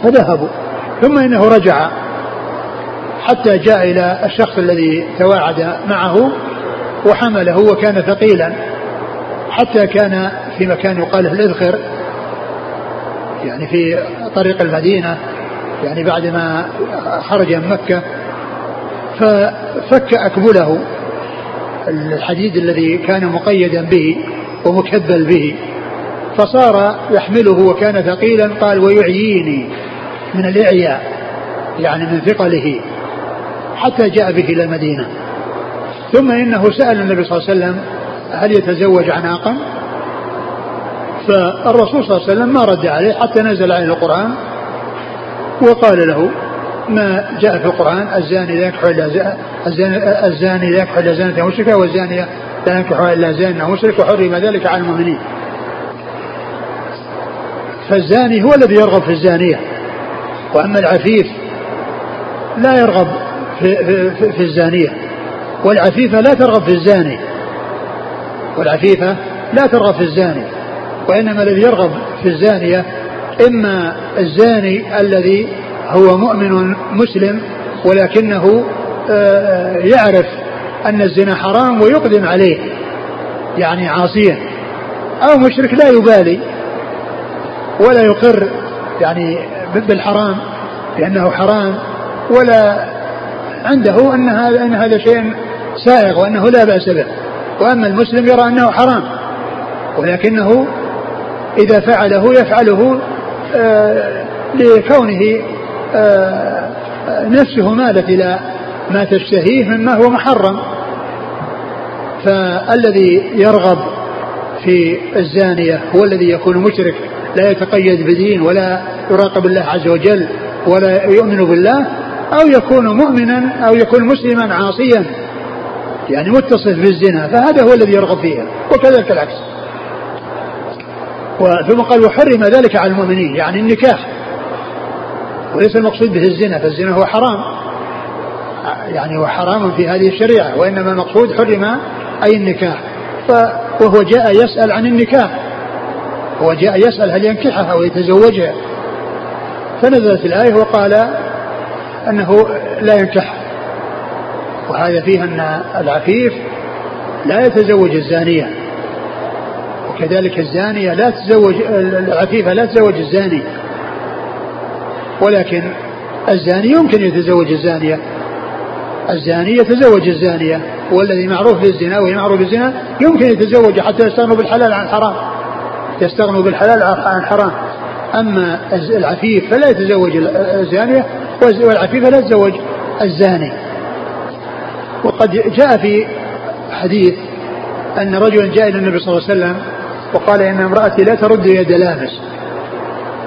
فذهبوا. ثم إنه رجع حتى جاء إلى الشخص الذي تواعد معه وحمله وكان ثقيلا حتى كان في مكان يقال له الإذخر يعني في طريق المدينة يعني بعد ما خرج من مكة. ففك أكبله الحديد الذي كان مقيدا به ومكبل به فصار يحمله وكان ثقيلا قال ويعييني من الإعياء يعني من ثقله حتى جاء به إلى المدينة. ثم إنه سأل النبي صلى الله عليه وسلم هل يتزوج عناقا؟ فالرسول صلى الله عليه وسلم ما رد عليه حتى نزل عليه القرآن وقال له ما جاء في القرآن الزاني لا ينكح إلا الزاني, الزاني لا ينكح إلا زانية مشركة والزانية لا ينكح إلا زانية مشرك وحرم ذلك على المؤمنين. فالزاني هو الذي يرغب في الزانية. وأما العفيف لا يرغب في, في, في الزانية. والعفيفة لا ترغب في الزاني. والعفيفة لا ترغب في الزاني. وإنما الذي يرغب في الزانية إما الزاني الذي هو مؤمن مسلم ولكنه آه، يعرف أن الزنا حرام ويقدم عليه يعني عاصيا أو مشرك لا يبالي ولا يقر يعني بالحرام لأنه حرام ولا عنده أن هذا أن هذا شيء سائغ وأنه لا بأس به. وأما المسلم يرى أنه حرام ولكنه إذا فعله يفعله آه لكونه آه نفسه مالت إلى ما تشتهيه مما هو محرم. فالذي يرغب في الزانية هو الذي يكون مشرك لا يتقيد بدين ولا يراقب الله عز وجل ولا يؤمن بالله أو يكون مؤمنا أو يكون مسلما عاصيا يعني متصف بالزنا فهذا هو الذي يرغب فيها وكذلك العكس. ثم قال وحرم ذلك على المؤمنين يعني النكاح. وليس المقصود به الزنا فالزنا هو حرام. يعني هو حرام في هذه الشريعة وإنما المقصود حرم أي النكاح. وهو جاء يسأل عن النكاح. هو جاء يسأل هل ينكحها أو يتزوجها فنزلت الآية وقال أنه لا ينكحها وهذا فيه أن العفيف لا يتزوج الزانية. وكذلك الزانية لا تتزوج العفيفة لا تتزوج الزاني. ولكن الزاني يمكن يتزوج الزانية. الزاني يتزوج الزانية والذي معروف بالزنا وهي معروف بالزنا يمكن يتزوج حتى يستغنوا بالحلال عن الحرام. يستغنوا بالحلال عن الحرام. أما العفيف فلا يتزوج الزانية والعفيفة لا تتزوج الزاني. وقد جاء في حديث أن رجلا جاء إلى النبي صلى الله عليه وسلم وقال إن امرأتي لا ترد يد لامس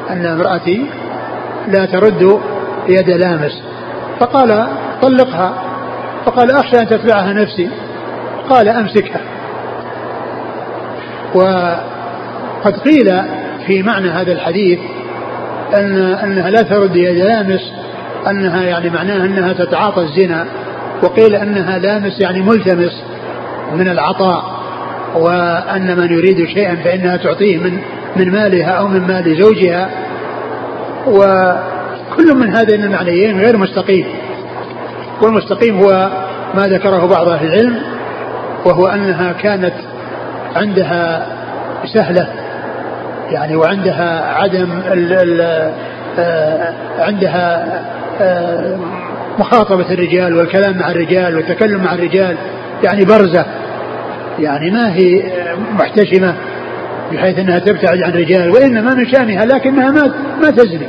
أن امرأتي لا ترد يد لامس فقال طلقها. فقال أخشى أن تتبعها نفسي. قال أمسكها. وقد قيل في معنى هذا الحديث أن أنها لا ترد يد لامس أنها يعني معناها أنها تتعاطى الزنا. وقيل أنها لامس يعني ملتمس من العطاء. وأن من يريد شيئا فإنها تعطيه من من مالها أو من مال زوجها. وكل من هذين المعنيين غير مستقيم. والمستقيم هو ما ذكره بعض أهل العلم وهو أنها كانت عندها سهلة يعني وعندها عدم ال ال آه، عندها آه، مخاطبة الرجال والكلام مع الرجال والتكلم مع الرجال يعني برزة يعني ما هي محتشمة. بحيث إنها تبتعد عن الرجال وإنما من شأنها لكنها ما ما تزني.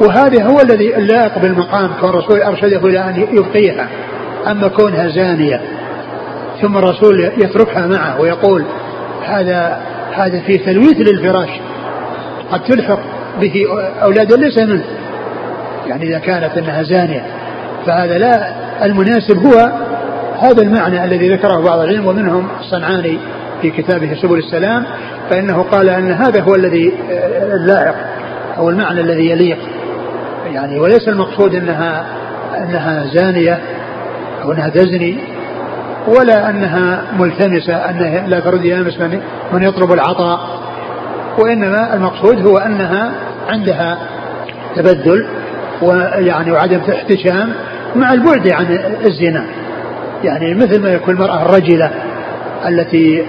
وهذا هو الذي اللائق بالمقام كون الرسول ارشده إلى أن يبقيها أما كونها زانية ثم الرسول يتركها معه ويقول هذا هذا فيه تلويث للفراش قد تلحق به أولادا ليس منه. يعني إذا كانت أنها زانية فهذا لا المناسب هو هذا المعنى الذي ذكره بعض العلم ومنهم الصنعاني في كتابه سبل السلام فإنه قال أن هذا هو الذي اللائق أو المعنى الذي يليق. يعني وليس المقصود أنها أنها زانية أو أنها تزني ولا أنها ملتمسة أنها لا ترد يلمس من, من يطلب العطاء. وإنما المقصود هو أنها عندها تبدل ويعني وعدم احتشام مع البعد عن الزنا. يعني مثل ما يكون المرأة الرجلة التي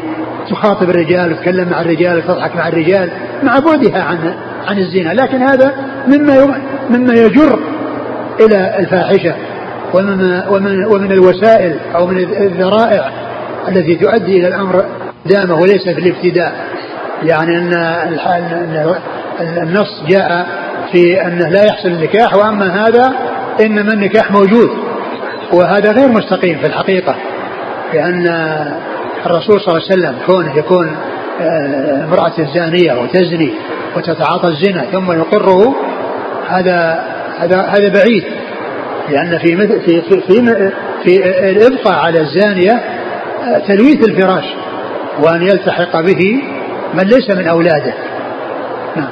تخاطب الرجال وتتكلم مع الرجال وتضحك مع الرجال مع بعدها عن عن الزنا لكن هذا مما مما يجر إلى الفاحشة ومن ومن ومن الوسائل أو من الذرائع التي تؤدي إلى الأمر دامه وليس في الابتداء. يعني أن النص جاء في أنه لا يحصل النكاح وأما هذا إنما النكاح موجود وهذا غير مستقيم في الحقيقة لأن الرسول صلى الله عليه وسلم كونه يكون آه، امرأة زانية وتزني وتتعاطى الزنا ثم يقره هذا هذا هذا بعيد. لأن في مثل في في في, في الإبقاء على الزانية آه، تلويث الفراش وأن يلتحق به من ليس من أولاده. نعم.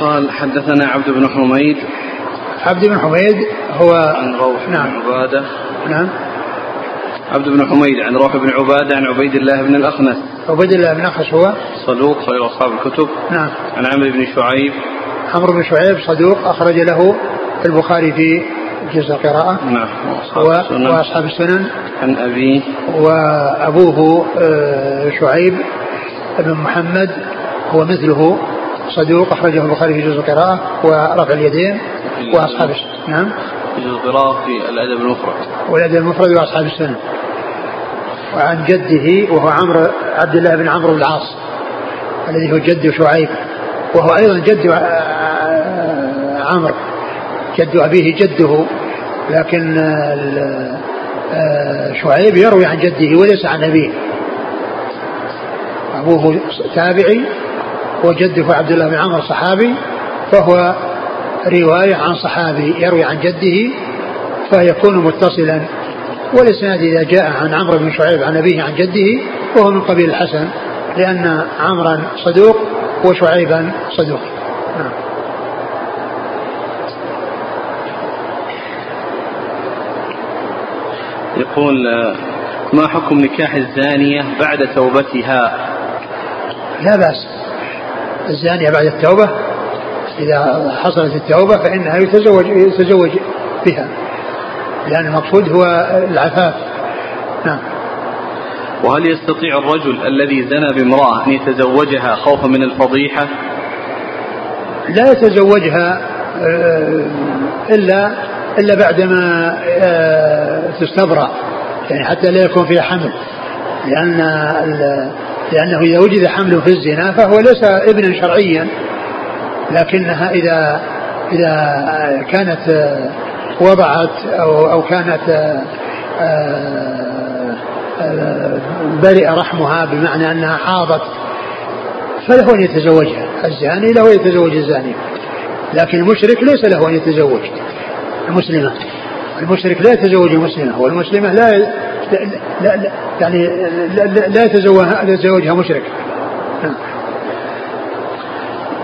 قال حدثنا عبد بن حميد عبد بن حميد هو عن روح نعم. بن عبادة. نعم. عبد بن حميد عن روح بن عبادة عن عبيد الله بن الأخنس. عبيد الله بن الأخنس هو؟ صدوق خير أصحاب الكتب. نعم. عن عمرو بن شعيب. عمرو بن شعيب صدوق أخرج له البخاري في جزء القراءة. نعم. وأصحاب, السنن. عن أبيه. وأبوه آه، شعيب بن محمد هو مثله. صدوق أخرجه البخاري في جزء القراءة ورفع اليدين وأصحاب نعم في جزء القراءة في الأدب المفرد. والأدب المفرد وأصحاب السنة. وعن جده وهو عمرو عبد الله بن عمرو بن العاص الذي هو جد شعيب وهو أيضا جد آه، عمرو جد أبيه جده لكن آه، شعيب يروي عن جده وليس عن أبيه. أبوه تابعي وجده عبد الله بن عمر صحابي فهو رواية عن صحابي يروي عن جده فيكون متصلا. والإسناد إذا جاء عن عمرو بن شعيب عن أبيه عن جده وهو من قبيل الحسن لأن عمرا صدوق وشعيبا صدوق. نعم. يقول ما حكم نكاح الزانية بعد توبتها؟ لا بأس. الزانية بعد التوبة إذا حصلت التوبة فإنها يتزوج يتزوج بها لأن المقصود هو العفاف نعم وهل يستطيع الرجل الذي زنى بامرأة أن يتزوجها خوفا من الفضيحة؟ لا يتزوجها آه، إلا إلا بعدما آه، تستبرأ يعني حتى لا يكون فيها حمل لأن لأنه إذا وجد حمل في الزنا فهو ليس ابنا شرعيا لكنها إذا إذا كانت وضعت أو أو كانت برئ رحمها بمعنى أنها حاضت فله أن يتزوجها الزاني له أن يتزوج الزانية لكن المشرك ليس له أن يتزوج المسلمة. المشرك لا يتزوج المسلمة والمسلمة لا لا, لا يعني لا, لا يتزوجها مشرك. نعم.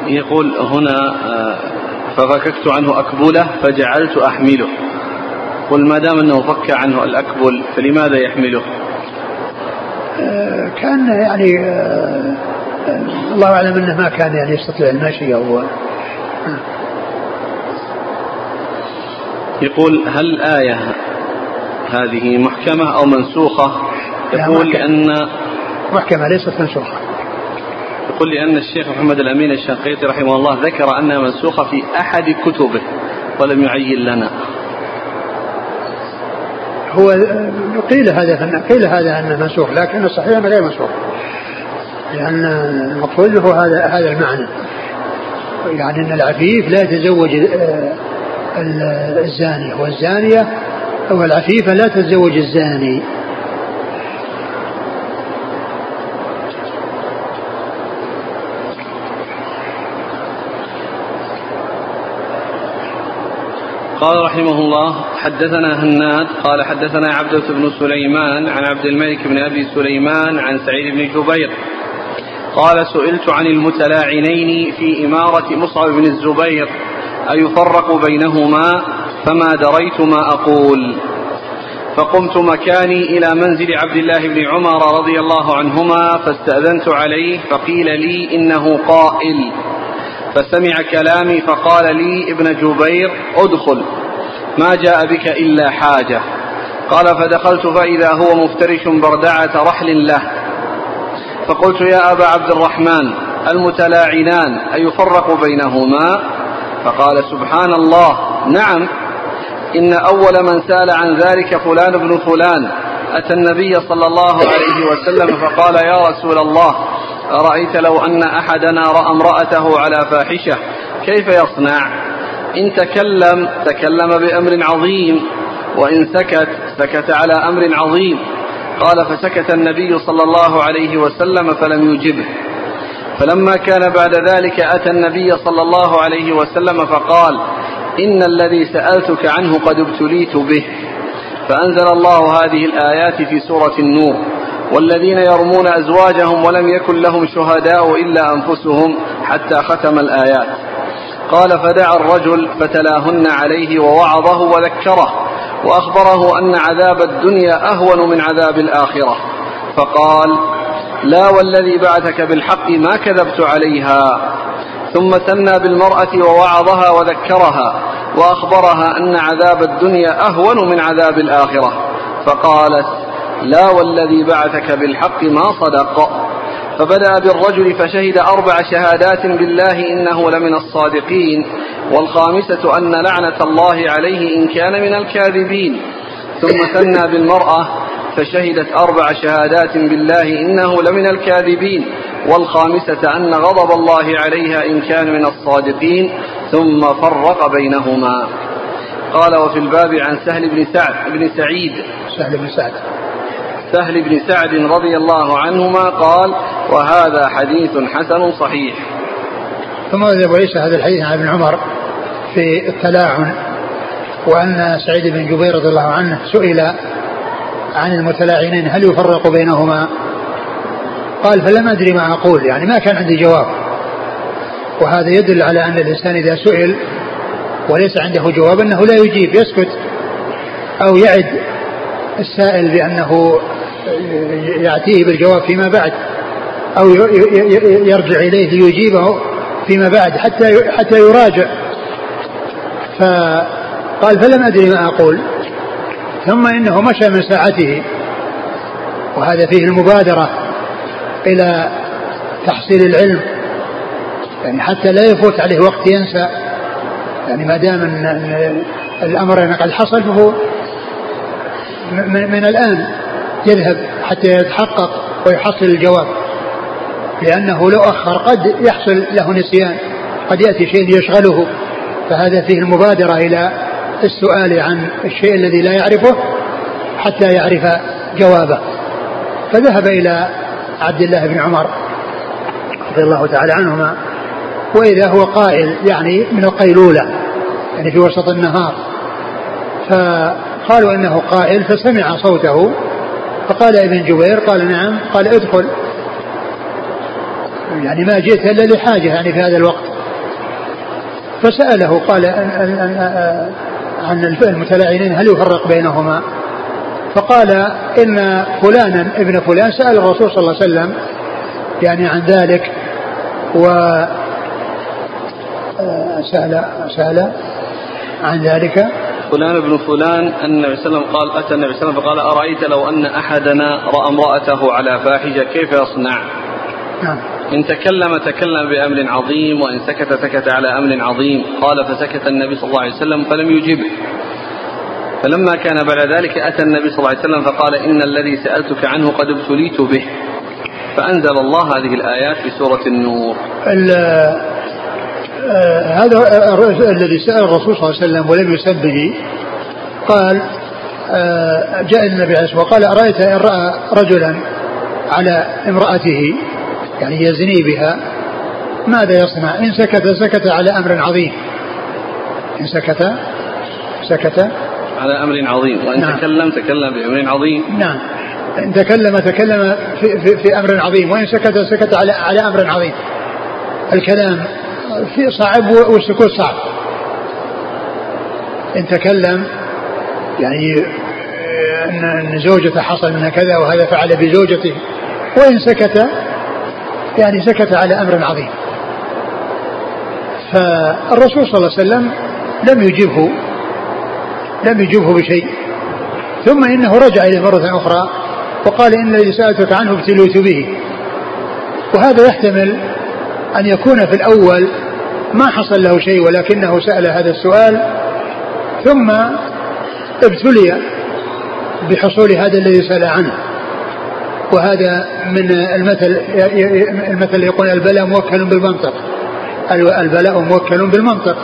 يقول هنا آه، ففككت عنه أكبله فجعلت أحمله. قل ما دام أنه فك عنه الأكبل فلماذا يحمله؟ آه، كان يعني آه، الله أعلم أنه ما كان يعني يستطيع المشي أو يقول هل الآية هذه محكمة أو منسوخة؟ يقول لأن محكمة ليست منسوخة. يقول لأن الشيخ محمد الأمين الشنقيطي رحمه الله ذكر أنها منسوخة في أحد كتبه ولم يعين لنا. هو قيل هذا قيل هذا أنه منسوخ لكن الصحيح أنه غير منسوخ. لأن المقصود هو هذا هذا المعنى. يعني أن العفيف لا يتزوج الزانية والزانية أو العفيفة لا تتزوج الزاني. قال رحمه الله حدثنا هناد قال حدثنا عبدة بن سليمان عن عبد الملك بن أبي سليمان عن سعيد بن جبير. قال سئلت عن المتلاعنين في إمارة مصعب بن الزبير أيفرق بينهما؟ فما دريت ما أقول. فقمت مكاني إلى منزل عبد الله بن عمر رضي الله عنهما فاستأذنت عليه فقيل لي إنه قائل. فسمع كلامي فقال لي ابن جبير ادخل ما جاء بك إلا حاجة. قال فدخلت فإذا هو مفترش بردعة رحل له. فقلت يا أبا عبد الرحمن المتلاعنان أيفرق بينهما؟ فقال سبحان الله نعم. إن أول من سأل عن ذلك فلان بن فلان. أتى النبي صلى الله عليه وسلم فقال يا رسول الله أرأيت لو أن أحدنا رأى امرأته على فاحشة كيف يصنع؟ إن تكلم تكلم بأمر عظيم وإن سكت سكت على أمر عظيم. قال فسكت النبي صلى الله عليه وسلم فلم يجبه. فلما كان بعد ذلك أتى النبي صلى الله عليه وسلم فقال إن الذي سألتك عنه قد ابتليت به. فأنزل الله هذه الآيات في سورة النور. والذين يرمون أزواجهم ولم يكن لهم شهداء إلا أنفسهم حتى ختم الآيات. قال فدعا الرجل فتلاهن عليه ووعظه وذكره وأخبره أن عذاب الدنيا أهون من عذاب الآخرة. فقال لا والذي بعثك بالحق ما كذبت عليها. ثم ثنى بالمرأة ووعظها وذكرها وأخبرها أن عذاب الدنيا أهون من عذاب الآخرة. فقالت لا والذي بعثك بالحق ما صدق. فبدأ بالرجل فشهد أربع شهادات بالله إنه لمن الصادقين والخامسة أن لعنة الله عليه إن كان من الكاذبين. ثم ثنى بالمرأة فشهدت أربع شهادات بالله إنه لمن الكاذبين والخامسة أن غضب الله عليها إن كان من الصادقين ثم فرق بينهما. قال وفي الباب عن سهل بن سعد بن سعيد. سهل بن سعد. سهل بن سعد رضي الله عنهما قال وهذا حديث حسن صحيح. ثم ورد ابو عيسى هذا الحديث عن ابن عمر في التلاعن وأن سعيد بن جبير رضي الله عنه سئل عن المتلاعنين هل يفرق بينهما؟ قال فلم أدري ما أقول يعني ما كان عندي جواب. وهذا يدل على أن الإنسان إذا سئل وليس عنده جواب أنه لا يجيب يسكت أو يعد السائل بأنه يأتيه بالجواب فيما بعد أو يرجع إليه ليجيبه فيما بعد حتى حتى يراجع. فقال فلم أدري ما أقول. ثم إنه مشى من ساعته. وهذا فيه المبادرة إلى تحصيل العلم. يعني حتى لا يفوت عليه وقت ينسى. يعني ما دام ان الأمر قد حصل فهو من, الآن يذهب حتى يتحقق ويحصل الجواب. لأنه لو أخر قد يحصل له نسيان. قد يأتي شيء يشغله. فهذا فيه المبادرة السؤال عن الشيء الذي لا يعرفه حتى يعرف جوابه. فذهب إلى عبد الله بن عمر رضي الله تعالى عنهما وإذا هو قائل يعني من القيلولة يعني في وسط النهار. فقالوا إنه قائل فسمع صوته فقال ابن جبير قال نعم قال ادخل. يعني ما جئت إلا لحاجة يعني في هذا الوقت. فسأله قال عن المتلاعنين هل يفرق بينهما؟ فقال إن فلانا ابن فلان سأل الرسول صلى الله عليه وسلم يعني عن ذلك و سأل سأل عن ذلك. فلان ابن فلان أن النبي صلى الله عليه وسلم قال أتى النبي صلى الله عليه وسلم فقال أرأيت لو أن أحدنا رأى امرأته على فاحشة كيف يصنع؟ نعم. إن تكلم تكلم بأمر عظيم وإن سكت سكت على أمر عظيم. قال فسكت النبي صلى الله عليه وسلم فلم يجبه فلما كان بعد ذلك أتى النبي صلى الله عليه وسلم فقال إن الذي سألتك عنه قد ابتليت به. فأنزل الله هذه الآيات في سورة النور. آه هذا الذي سأل الرسول صلى الله عليه وسلم ولم يسبه قال آه جاء النبي عليه الصلاة والسلام وقال أرأيت إن رأى رجلا على امرأته؟ يعني يزني بها ماذا يصنع؟ إن سكت سكت على أمر عظيم. إن سكت سكت. على أمر عظيم. وإن نعم. تكلم تكلم بأمر عظيم. نعم. إن تكلم تكلم في, في, في أمر عظيم. وإن سكت سكت على على أمر عظيم. الكلام في صعب والسكوت صعب. إن تكلم يعني أن زوجته حصل منها كذا وهذا فعل بزوجته. وإن سكت يعني سكت على أمر عظيم. فالرسول صلى الله عليه وسلم لم يجبه لم يجبه بشيء. ثم إنه رجع إليه مرة أخرى وقال إن الذي سألتك عنه ابتليت به. وهذا يحتمل أن يكون في الأول ما حصل له شيء ولكنه سأل هذا السؤال ثم ابتلي بحصول هذا الذي سأل عنه. وهذا من المثل المثل يقول البلاء موكل بالمنطق. البلاء موكل بالمنطق.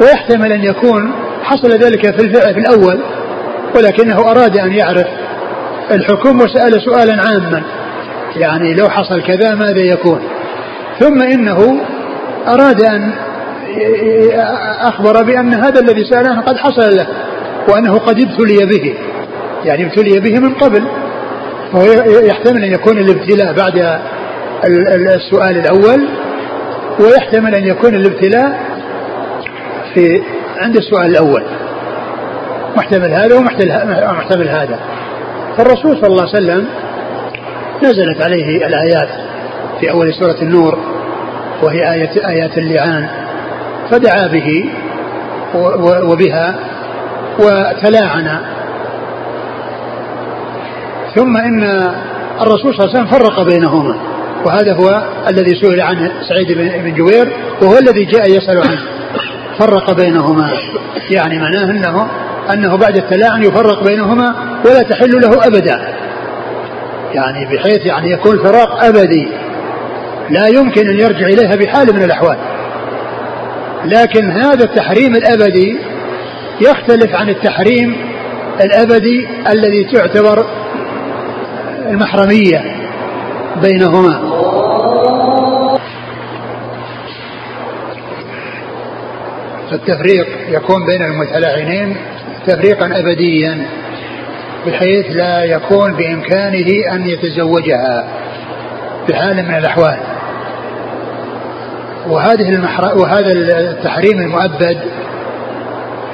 ويحتمل أن يكون حصل ذلك في الفعل في الأول ولكنه أراد أن يعرف الحكم وسأل سؤالا عاما. يعني لو حصل كذا ماذا يكون؟ ثم إنه أراد أن أخبر بأن هذا الذي سأل عنه قد حصل له وأنه قد ابتلي به. يعني ابتلي به من قبل. فهو يحتمل أن يكون الابتلاء بعد السؤال الأول ويحتمل أن يكون الابتلاء في عند السؤال الأول. محتمل هذا ومحتمل هذا. فالرسول صلى الله عليه وسلم نزلت عليه الآيات في أول سورة النور وهي آية آيات اللعان فدعا به وبها وتلاعن ثم إن الرسول صلى الله عليه وسلم فرق بينهما. وهذا هو الذي سئل عنه سعيد بن جوير وهو الذي جاء يسأل عنه. فرق بينهما. يعني معناه أنه أنه بعد التلاعن يفرق بينهما ولا تحل له أبدا. يعني بحيث يعني يكون فراق أبدي. لا يمكن أن يرجع إليها بحال من الأحوال. لكن هذا التحريم الأبدي يختلف عن التحريم الأبدي الذي تعتبر المحرمية بينهما. فالتفريق يكون بين المتلاعنين تفريقا أبديا بحيث لا يكون بإمكانه أن يتزوجها بحال من الأحوال. وهذه المحر... وهذا التحريم المؤبد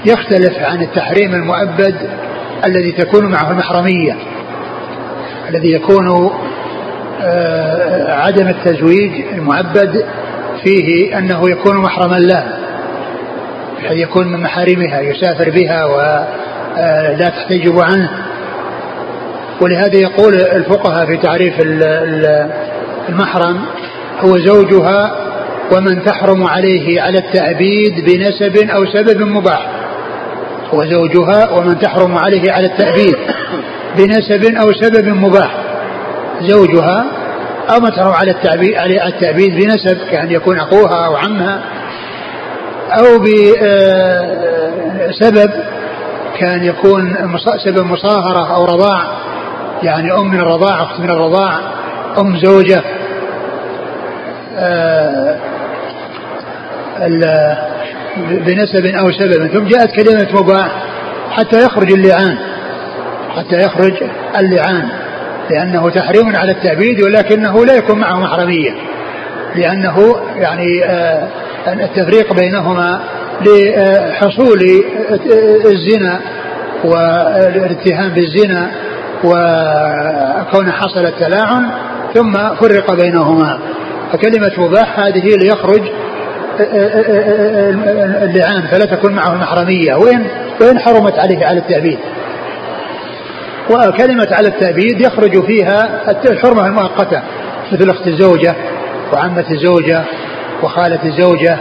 يختلف عن التحريم المؤبد الذي تكون معه المحرمية. الذي يكون آه، عدم التزويج المؤبد فيه أنه يكون محرما له بحيث يكون من محارمها يسافر بها ولا آه، تحتجب عنه. ولهذا يقول الفقهاء في تعريف المحرم هو زوجها ومن تحرم عليه على التأبيد بنسب أو سبب مباح. هو زوجها ومن تحرم عليه على التأبيد. بنسب أو سبب مباح. زوجها أو تحرم على التأبيد على التأبيد بنسب كأن يكون أخوها أو عمها. أو بسبب كأن يكون سبب مصاهرة أو رضاع. يعني أم من الرضاع أخت من الرضاع أم زوجة. آه، بنسب أو سبب. ثم جاءت كلمة مباح حتى يخرج اللعان. حتى يخرج اللعان لأنه تحريم على التأبيد ولكنه لا يكون معه محرمية لأنه يعني آه، التفريق بينهما لحصول الزنا والاتهام بالزنا وكون حصل التلاعن ثم فرق بينهما. فكلمة مباح هذه ليخرج اللعان فلا تكون معه المحرمية وإن وإن حرمت عليه على التأبيد. وكلمة على التأبيد يخرج فيها الحرمة المؤقتة مثل أخت الزوجة وعمة الزوجة وخالة الزوجة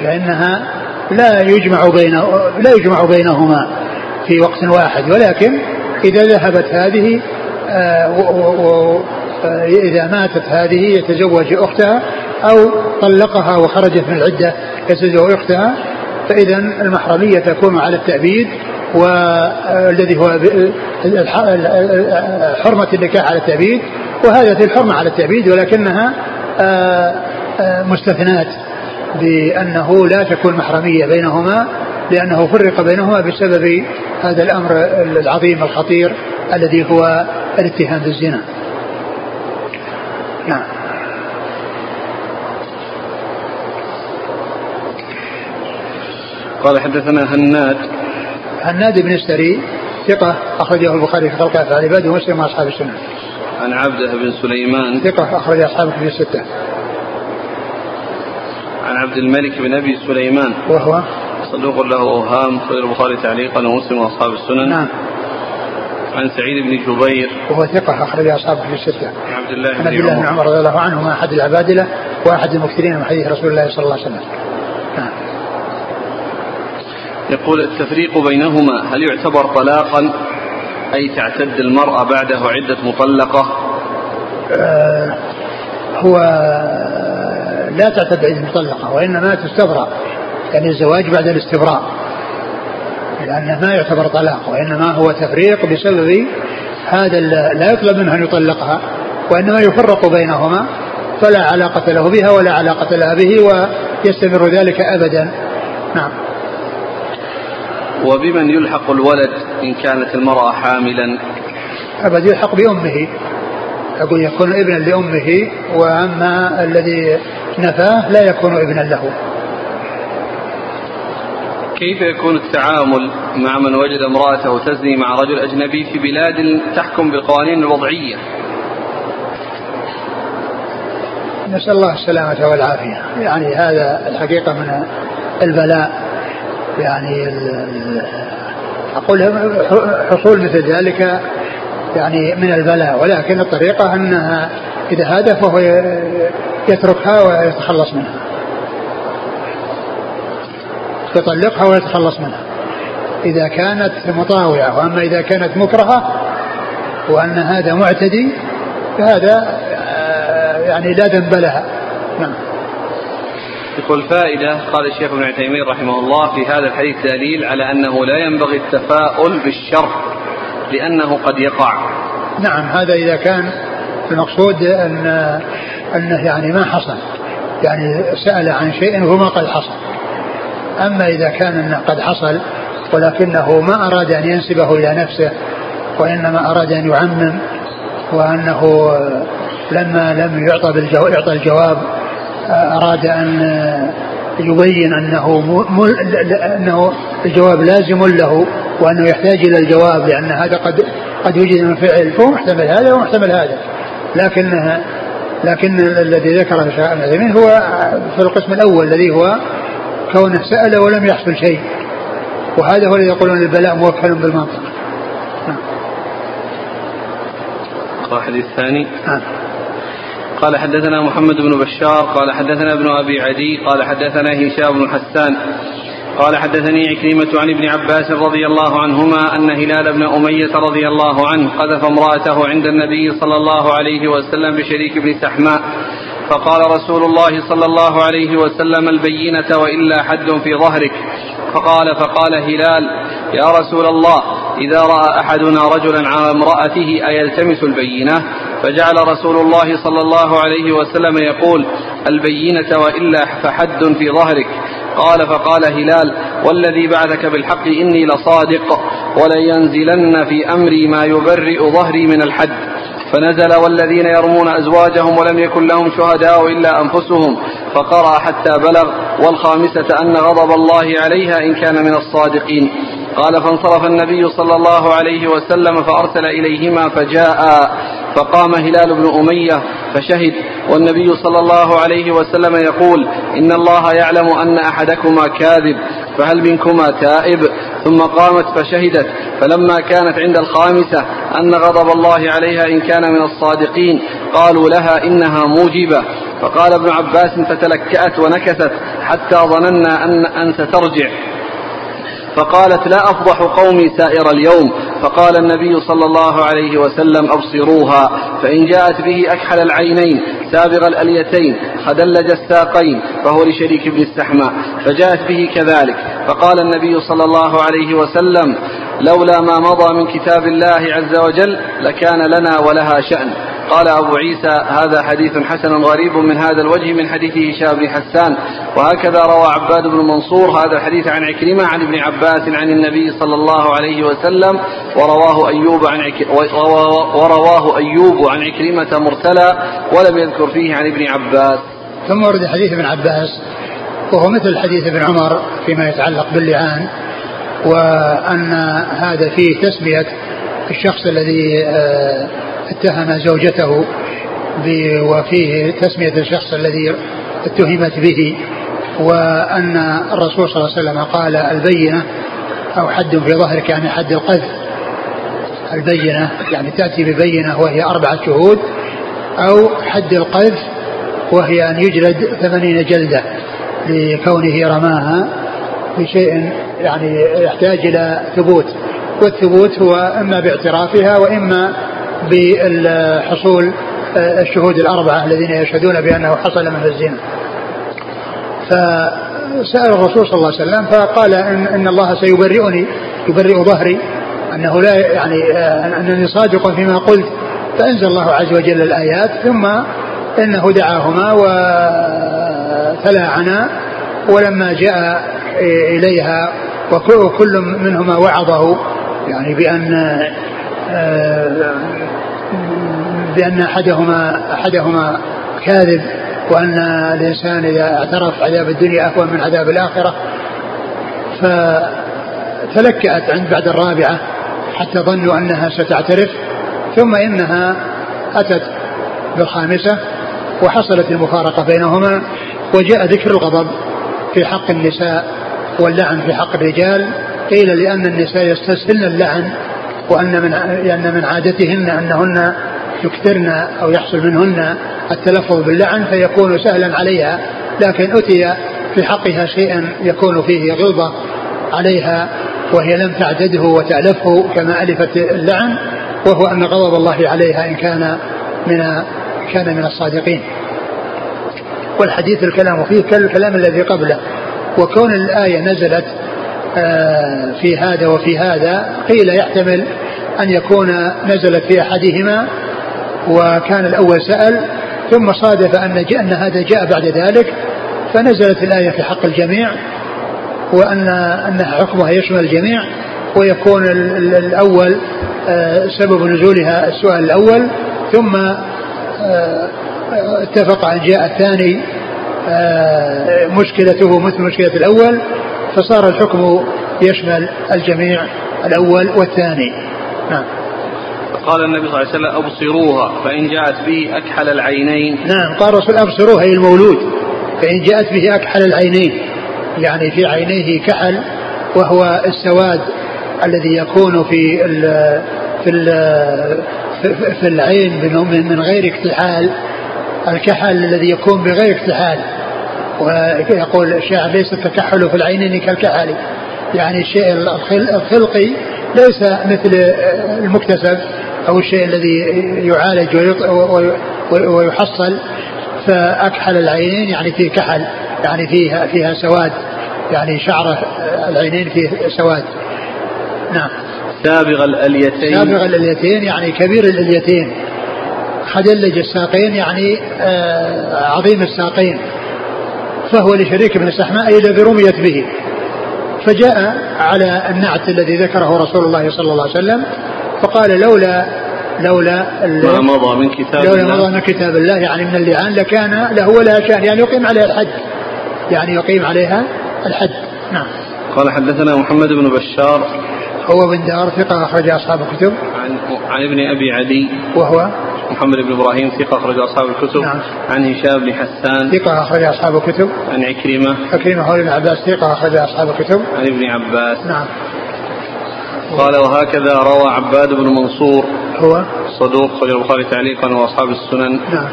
فإنها لا يجمع بين لا يجمع بينهما في وقت واحد. ولكن إذا ذهبت هذه آه، آه، إذا ماتت هذه يتزوج أختها أو طلقها وخرجت من العدة يتزوج أختها فإذا المحرمية تكون على التأبيد والذي هو حرمة النكاح على التأبيد وهذه الحرمة على التأبيد ولكنها آه، مستثنات بأنه لا تكون محرمية بينهما لأنه فرق بينهما بسبب هذا الأمر العظيم الخطير الذي هو الاتهام بالزنا. نعم. قال حدثنا هناد هناد بن السري ثقة أخرجه البخاري في خلق أفعال عباده ومسلم وأصحاب السنة. عن عبده بن سليمان ثقة أخرج أصحابه في الستة. عن عبد الملك بن أبي سليمان وهو صدوق له أوهام خرج البخاري تعليقا ومسلم وأصحاب السنن. نعم. عن سعيد بن جبير وهو ثقة أخرج أصحابه في الستة. عن عبد الله عن عبد الله بن عمر رضي الله عنهما أحد العبادلة وأحد المكثرين من حديث رسول الله صلى الله عليه وسلم. يقول التفريق بينهما هل يعتبر طلاقا؟ أي تعتد المرأة بعده عدة مطلقة؟ آه هو لا تعتد عدة مطلقة وإنما تستبرأ يعني الزواج بعد الاستبراء لأنه ما يعتبر طلاق وإنما هو تفريق بسبب هذا لا يطلب منه أن يطلقها وإنما يفرق بينهما فلا علاقة له بها ولا علاقة لها به ويستمر ذلك أبدا. نعم. وبمن يلحق الولد إن كانت المرأة حاملا؟ أبد يلحق بأمه. أقول يكون ابنا لأمه وأما الذي نفاه لا يكون ابنا له. كيف يكون التعامل مع من وجد امرأته تزني مع رجل أجنبي في بلاد تحكم بالقوانين الوضعية؟ نسأل الله السلامة والعافية. يعني هذا الحقيقة من البلاء. يعني أقول حصول مثل ذلك يعني من البلاء ولكن الطريقة أنها إذا هذا فهو يتركها ويتخلص منها. يطلقها ويتخلص منها. إذا كانت مطاوعة وأما إذا كانت مكرهة وأن هذا معتدي فهذا يعني لا ذنب لها. يقول فائدة قال الشيخ ابن عثيمين رحمه الله في هذا الحديث دليل على أنه لا ينبغي التفاؤل بالشر لأنه قد يقع. نعم هذا إذا كان المقصود أن أنه يعني ما حصل يعني سأل عن شيء وما قد حصل. أما إذا كان أنه قد حصل ولكنه ما أراد أن ينسبه إلى نفسه وإنما أراد أن يعمم وأنه لما لم يعطى بالجواب يعطى الجواب أراد أن يبين أنه مل أنه الجواب لازم له وأنه يحتاج إلى الجواب لأن هذا قد قد يوجد من فعل فهو محتمل هذا ومحتمل هذا لكن لكن الذي ذكره الشيخ ابن هو في القسم الأول الذي هو كونه سأل ولم يحصل شيء وهذا هو الذي يقولون البلاء موكل بالمنطق نعم. الحديث الثاني نعم. قال حدثنا محمد بن بشار قال حدثنا ابن أبي عدي قال حدثنا هشام بن حسان قال حدثني عكرمة عن ابن عباس رضي الله عنهما أن هلال بن أمية رضي الله عنه قذف امرأته عند النبي صلى الله عليه وسلم بشريك بن سحماء فقال رسول الله صلى الله عليه وسلم البينة وإلا حد في ظهرك. فقال فقال هلال يا رسول الله إذا رأى أحدنا رجلا على امرأته أيلتمس البينة؟ فجعل رسول الله صلى الله عليه وسلم يقول البينة وإلا فحد في ظهرك. قال فقال هلال والذي بعثك بالحق إني لصادق ولينزلن في أمري ما يبرئ ظهري من الحد. فنزل والذين يرمون أزواجهم ولم يكن لهم شهداء إلا أنفسهم فقرأ حتى بلغ والخامسة أن غضب الله عليها إن كان من الصادقين. قال فانصرف النبي صلى الله عليه وسلم فأرسل إليهما فجاء فقام هلال بن أمية فشهد. والنبي صلى الله عليه وسلم يقول إن الله يعلم أن أحدكما كاذب فهل منكما تائب؟ ثم قامت فشهدت. فلما كانت عند الخامسة أن غضب الله عليها إن كان من الصادقين قالوا لها إنها موجبة. فقال ابن عباس فتلكأت ونكثت حتى ظننا أن, أن سترجع فقالت لا أفضح قومي سائر اليوم. فقال النبي صلى الله عليه وسلم أبصروها فإن جاءت به أكحل العينين سابغ الأليتين خدلج الساقين فهو لشريك بن السحماء فجاءت به كذلك. فقال النبي صلى الله عليه وسلم لولا ما مضى من كتاب الله عز وجل لكان لنا ولها شأن. قال أبو عيسى هذا حديث حسن غريب من هذا الوجه من حديث هشام بن حسان. وهكذا روى عباد بن منصور هذا الحديث عن عكرمة عن ابن عباس عن النبي صلى الله عليه وسلم ورواه أيوب عن عك... ورواه أيوب عن عكرمة مرسلا ولم يذكر فيه عن ابن عباس. ثم ورد حديث ابن عباس وهو مثل حديث ابن عمر فيما يتعلق باللعان وأن هذا فيه تسمية الشخص الذي آه، اتهم زوجته وفيه تسمية الشخص الذي اتهمت به وأن الرسول صلى الله عليه وسلم قال البينة أو حد في ظهرك يعني حد القذف. البينة يعني تأتي ببينة وهي أربعة شهود أو حد القذف وهي أن يجلد ثمانين جلدة لكونه رماها بشيء يعني يحتاج إلى ثبوت. والثبوت هو إما باعترافها وإما بحصول الشهود الأربعة الذين يشهدون بأنه حصل من الزنا. فسأل الرسول صلى الله عليه وسلم فقال إن, إن الله سيبرئني يبرئ ظهري أنه لا يعني أنني صادق فيما قلت. فأنزل الله عز وجل الآيات ثم إنه دعاهما وتلاعنا ولما جاء إليها وكل منهما وعظه يعني بأن بأن أحدهما أحدهما كاذب وأن الإنسان إذا اعترف عذاب الدنيا أهون من عذاب الآخرة. فتلكأت عند بعد الرابعة حتى ظنوا أنها ستعترف ثم إنها أتت بالخامسة وحصلت المفارقة بينهما وجاء ذكر الغضب في حق النساء واللعن في حق الرجال. قيل لأن النساء يستسهلن اللعن وأن من لأن من عادتهن أنهن يكثرن أو يحصل منهن التلفظ باللعن فيكون سهلا عليها لكن أتي في حقها شيئا يكون فيه غلظة عليها وهي لم تعدده وتألفه كما ألفت اللعن وهو أن غضب الله عليها إن كان من كان من الصادقين. والحديث الكلام فيه كالكلام الذي قبله وكون الآية نزلت آه، في هذا وفي هذا قيل يحتمل أن يكون نزلت في أحدهما وكان الأول سأل ثم صادف أن, أن هذا جاء بعد ذلك فنزلت الآية في حق الجميع وأن أن حكمها يشمل الجميع ويكون الأول آه، سبب نزولها السؤال الأول ثم آه، اتفق أن جاء الثاني آه، مشكلته مثل مشكلة الأول فصار الحكم يشمل الجميع الأول والثاني. نعم. قال النبي صلى الله عليه وسلم أبصروها فإن جاءت به أكحل العينين. نعم قال الرسول أبصروها أي المولود. فإن جاءت به أكحل العينين. يعني في عينيه كحل وهو السواد الذي يكون في ال في ال في العين من غير اكتحال. الكحل الذي يكون بغير اكتحال. ويقول الشاعر ليس التكحل في العينين كالكحل. يعني الشيء الخلقي ليس مثل المكتسب. أو الشيء الذي يعالج ويحصل فأكحل العينين يعني فيه كحل يعني فيها فيها سواد يعني شعر العينين فيه سواد. نعم. سابغ الأليتين. سابغ الأليتين يعني كبير الأليتين. خدلج الساقين يعني آه عظيم الساقين. فهو لشريك بن السحماء إذا برميت به. فجاء على النعت الذي ذكره رسول الله صلى الله عليه وسلم فقال لولا لولا ما مضى من كتاب لولا الله. مضى من كتاب الله يعني من اللعان لكان له ولا شان يعني يقيم عليها الحد يعني يقيم عليها الحد نعم. قال حدثنا محمد بن بشار. هو بن دار ثقة أخرج أصحاب الكتب. عن عن ابن أبي عدي وهو؟ محمد بن إبراهيم ثقة أخرج أصحاب الكتب. نعم. عن هشام بن حسان. ثقة أخرج أصحاب الكتب. عن عكرمة. عكرمة هو ابن عباس ثقة أخرج أصحاب الكتب. عن ابن عباس. نعم. قال وهكذا روى عباد بن منصور هو؟ صدوق خرج البخاري تعليقا وأصحاب السنن. نعم.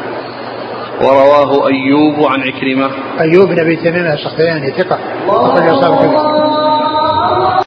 ورواه أيوب عن عكرمة. أيوب بن أبي تميم السختياني ثقة. أصحاب الكتب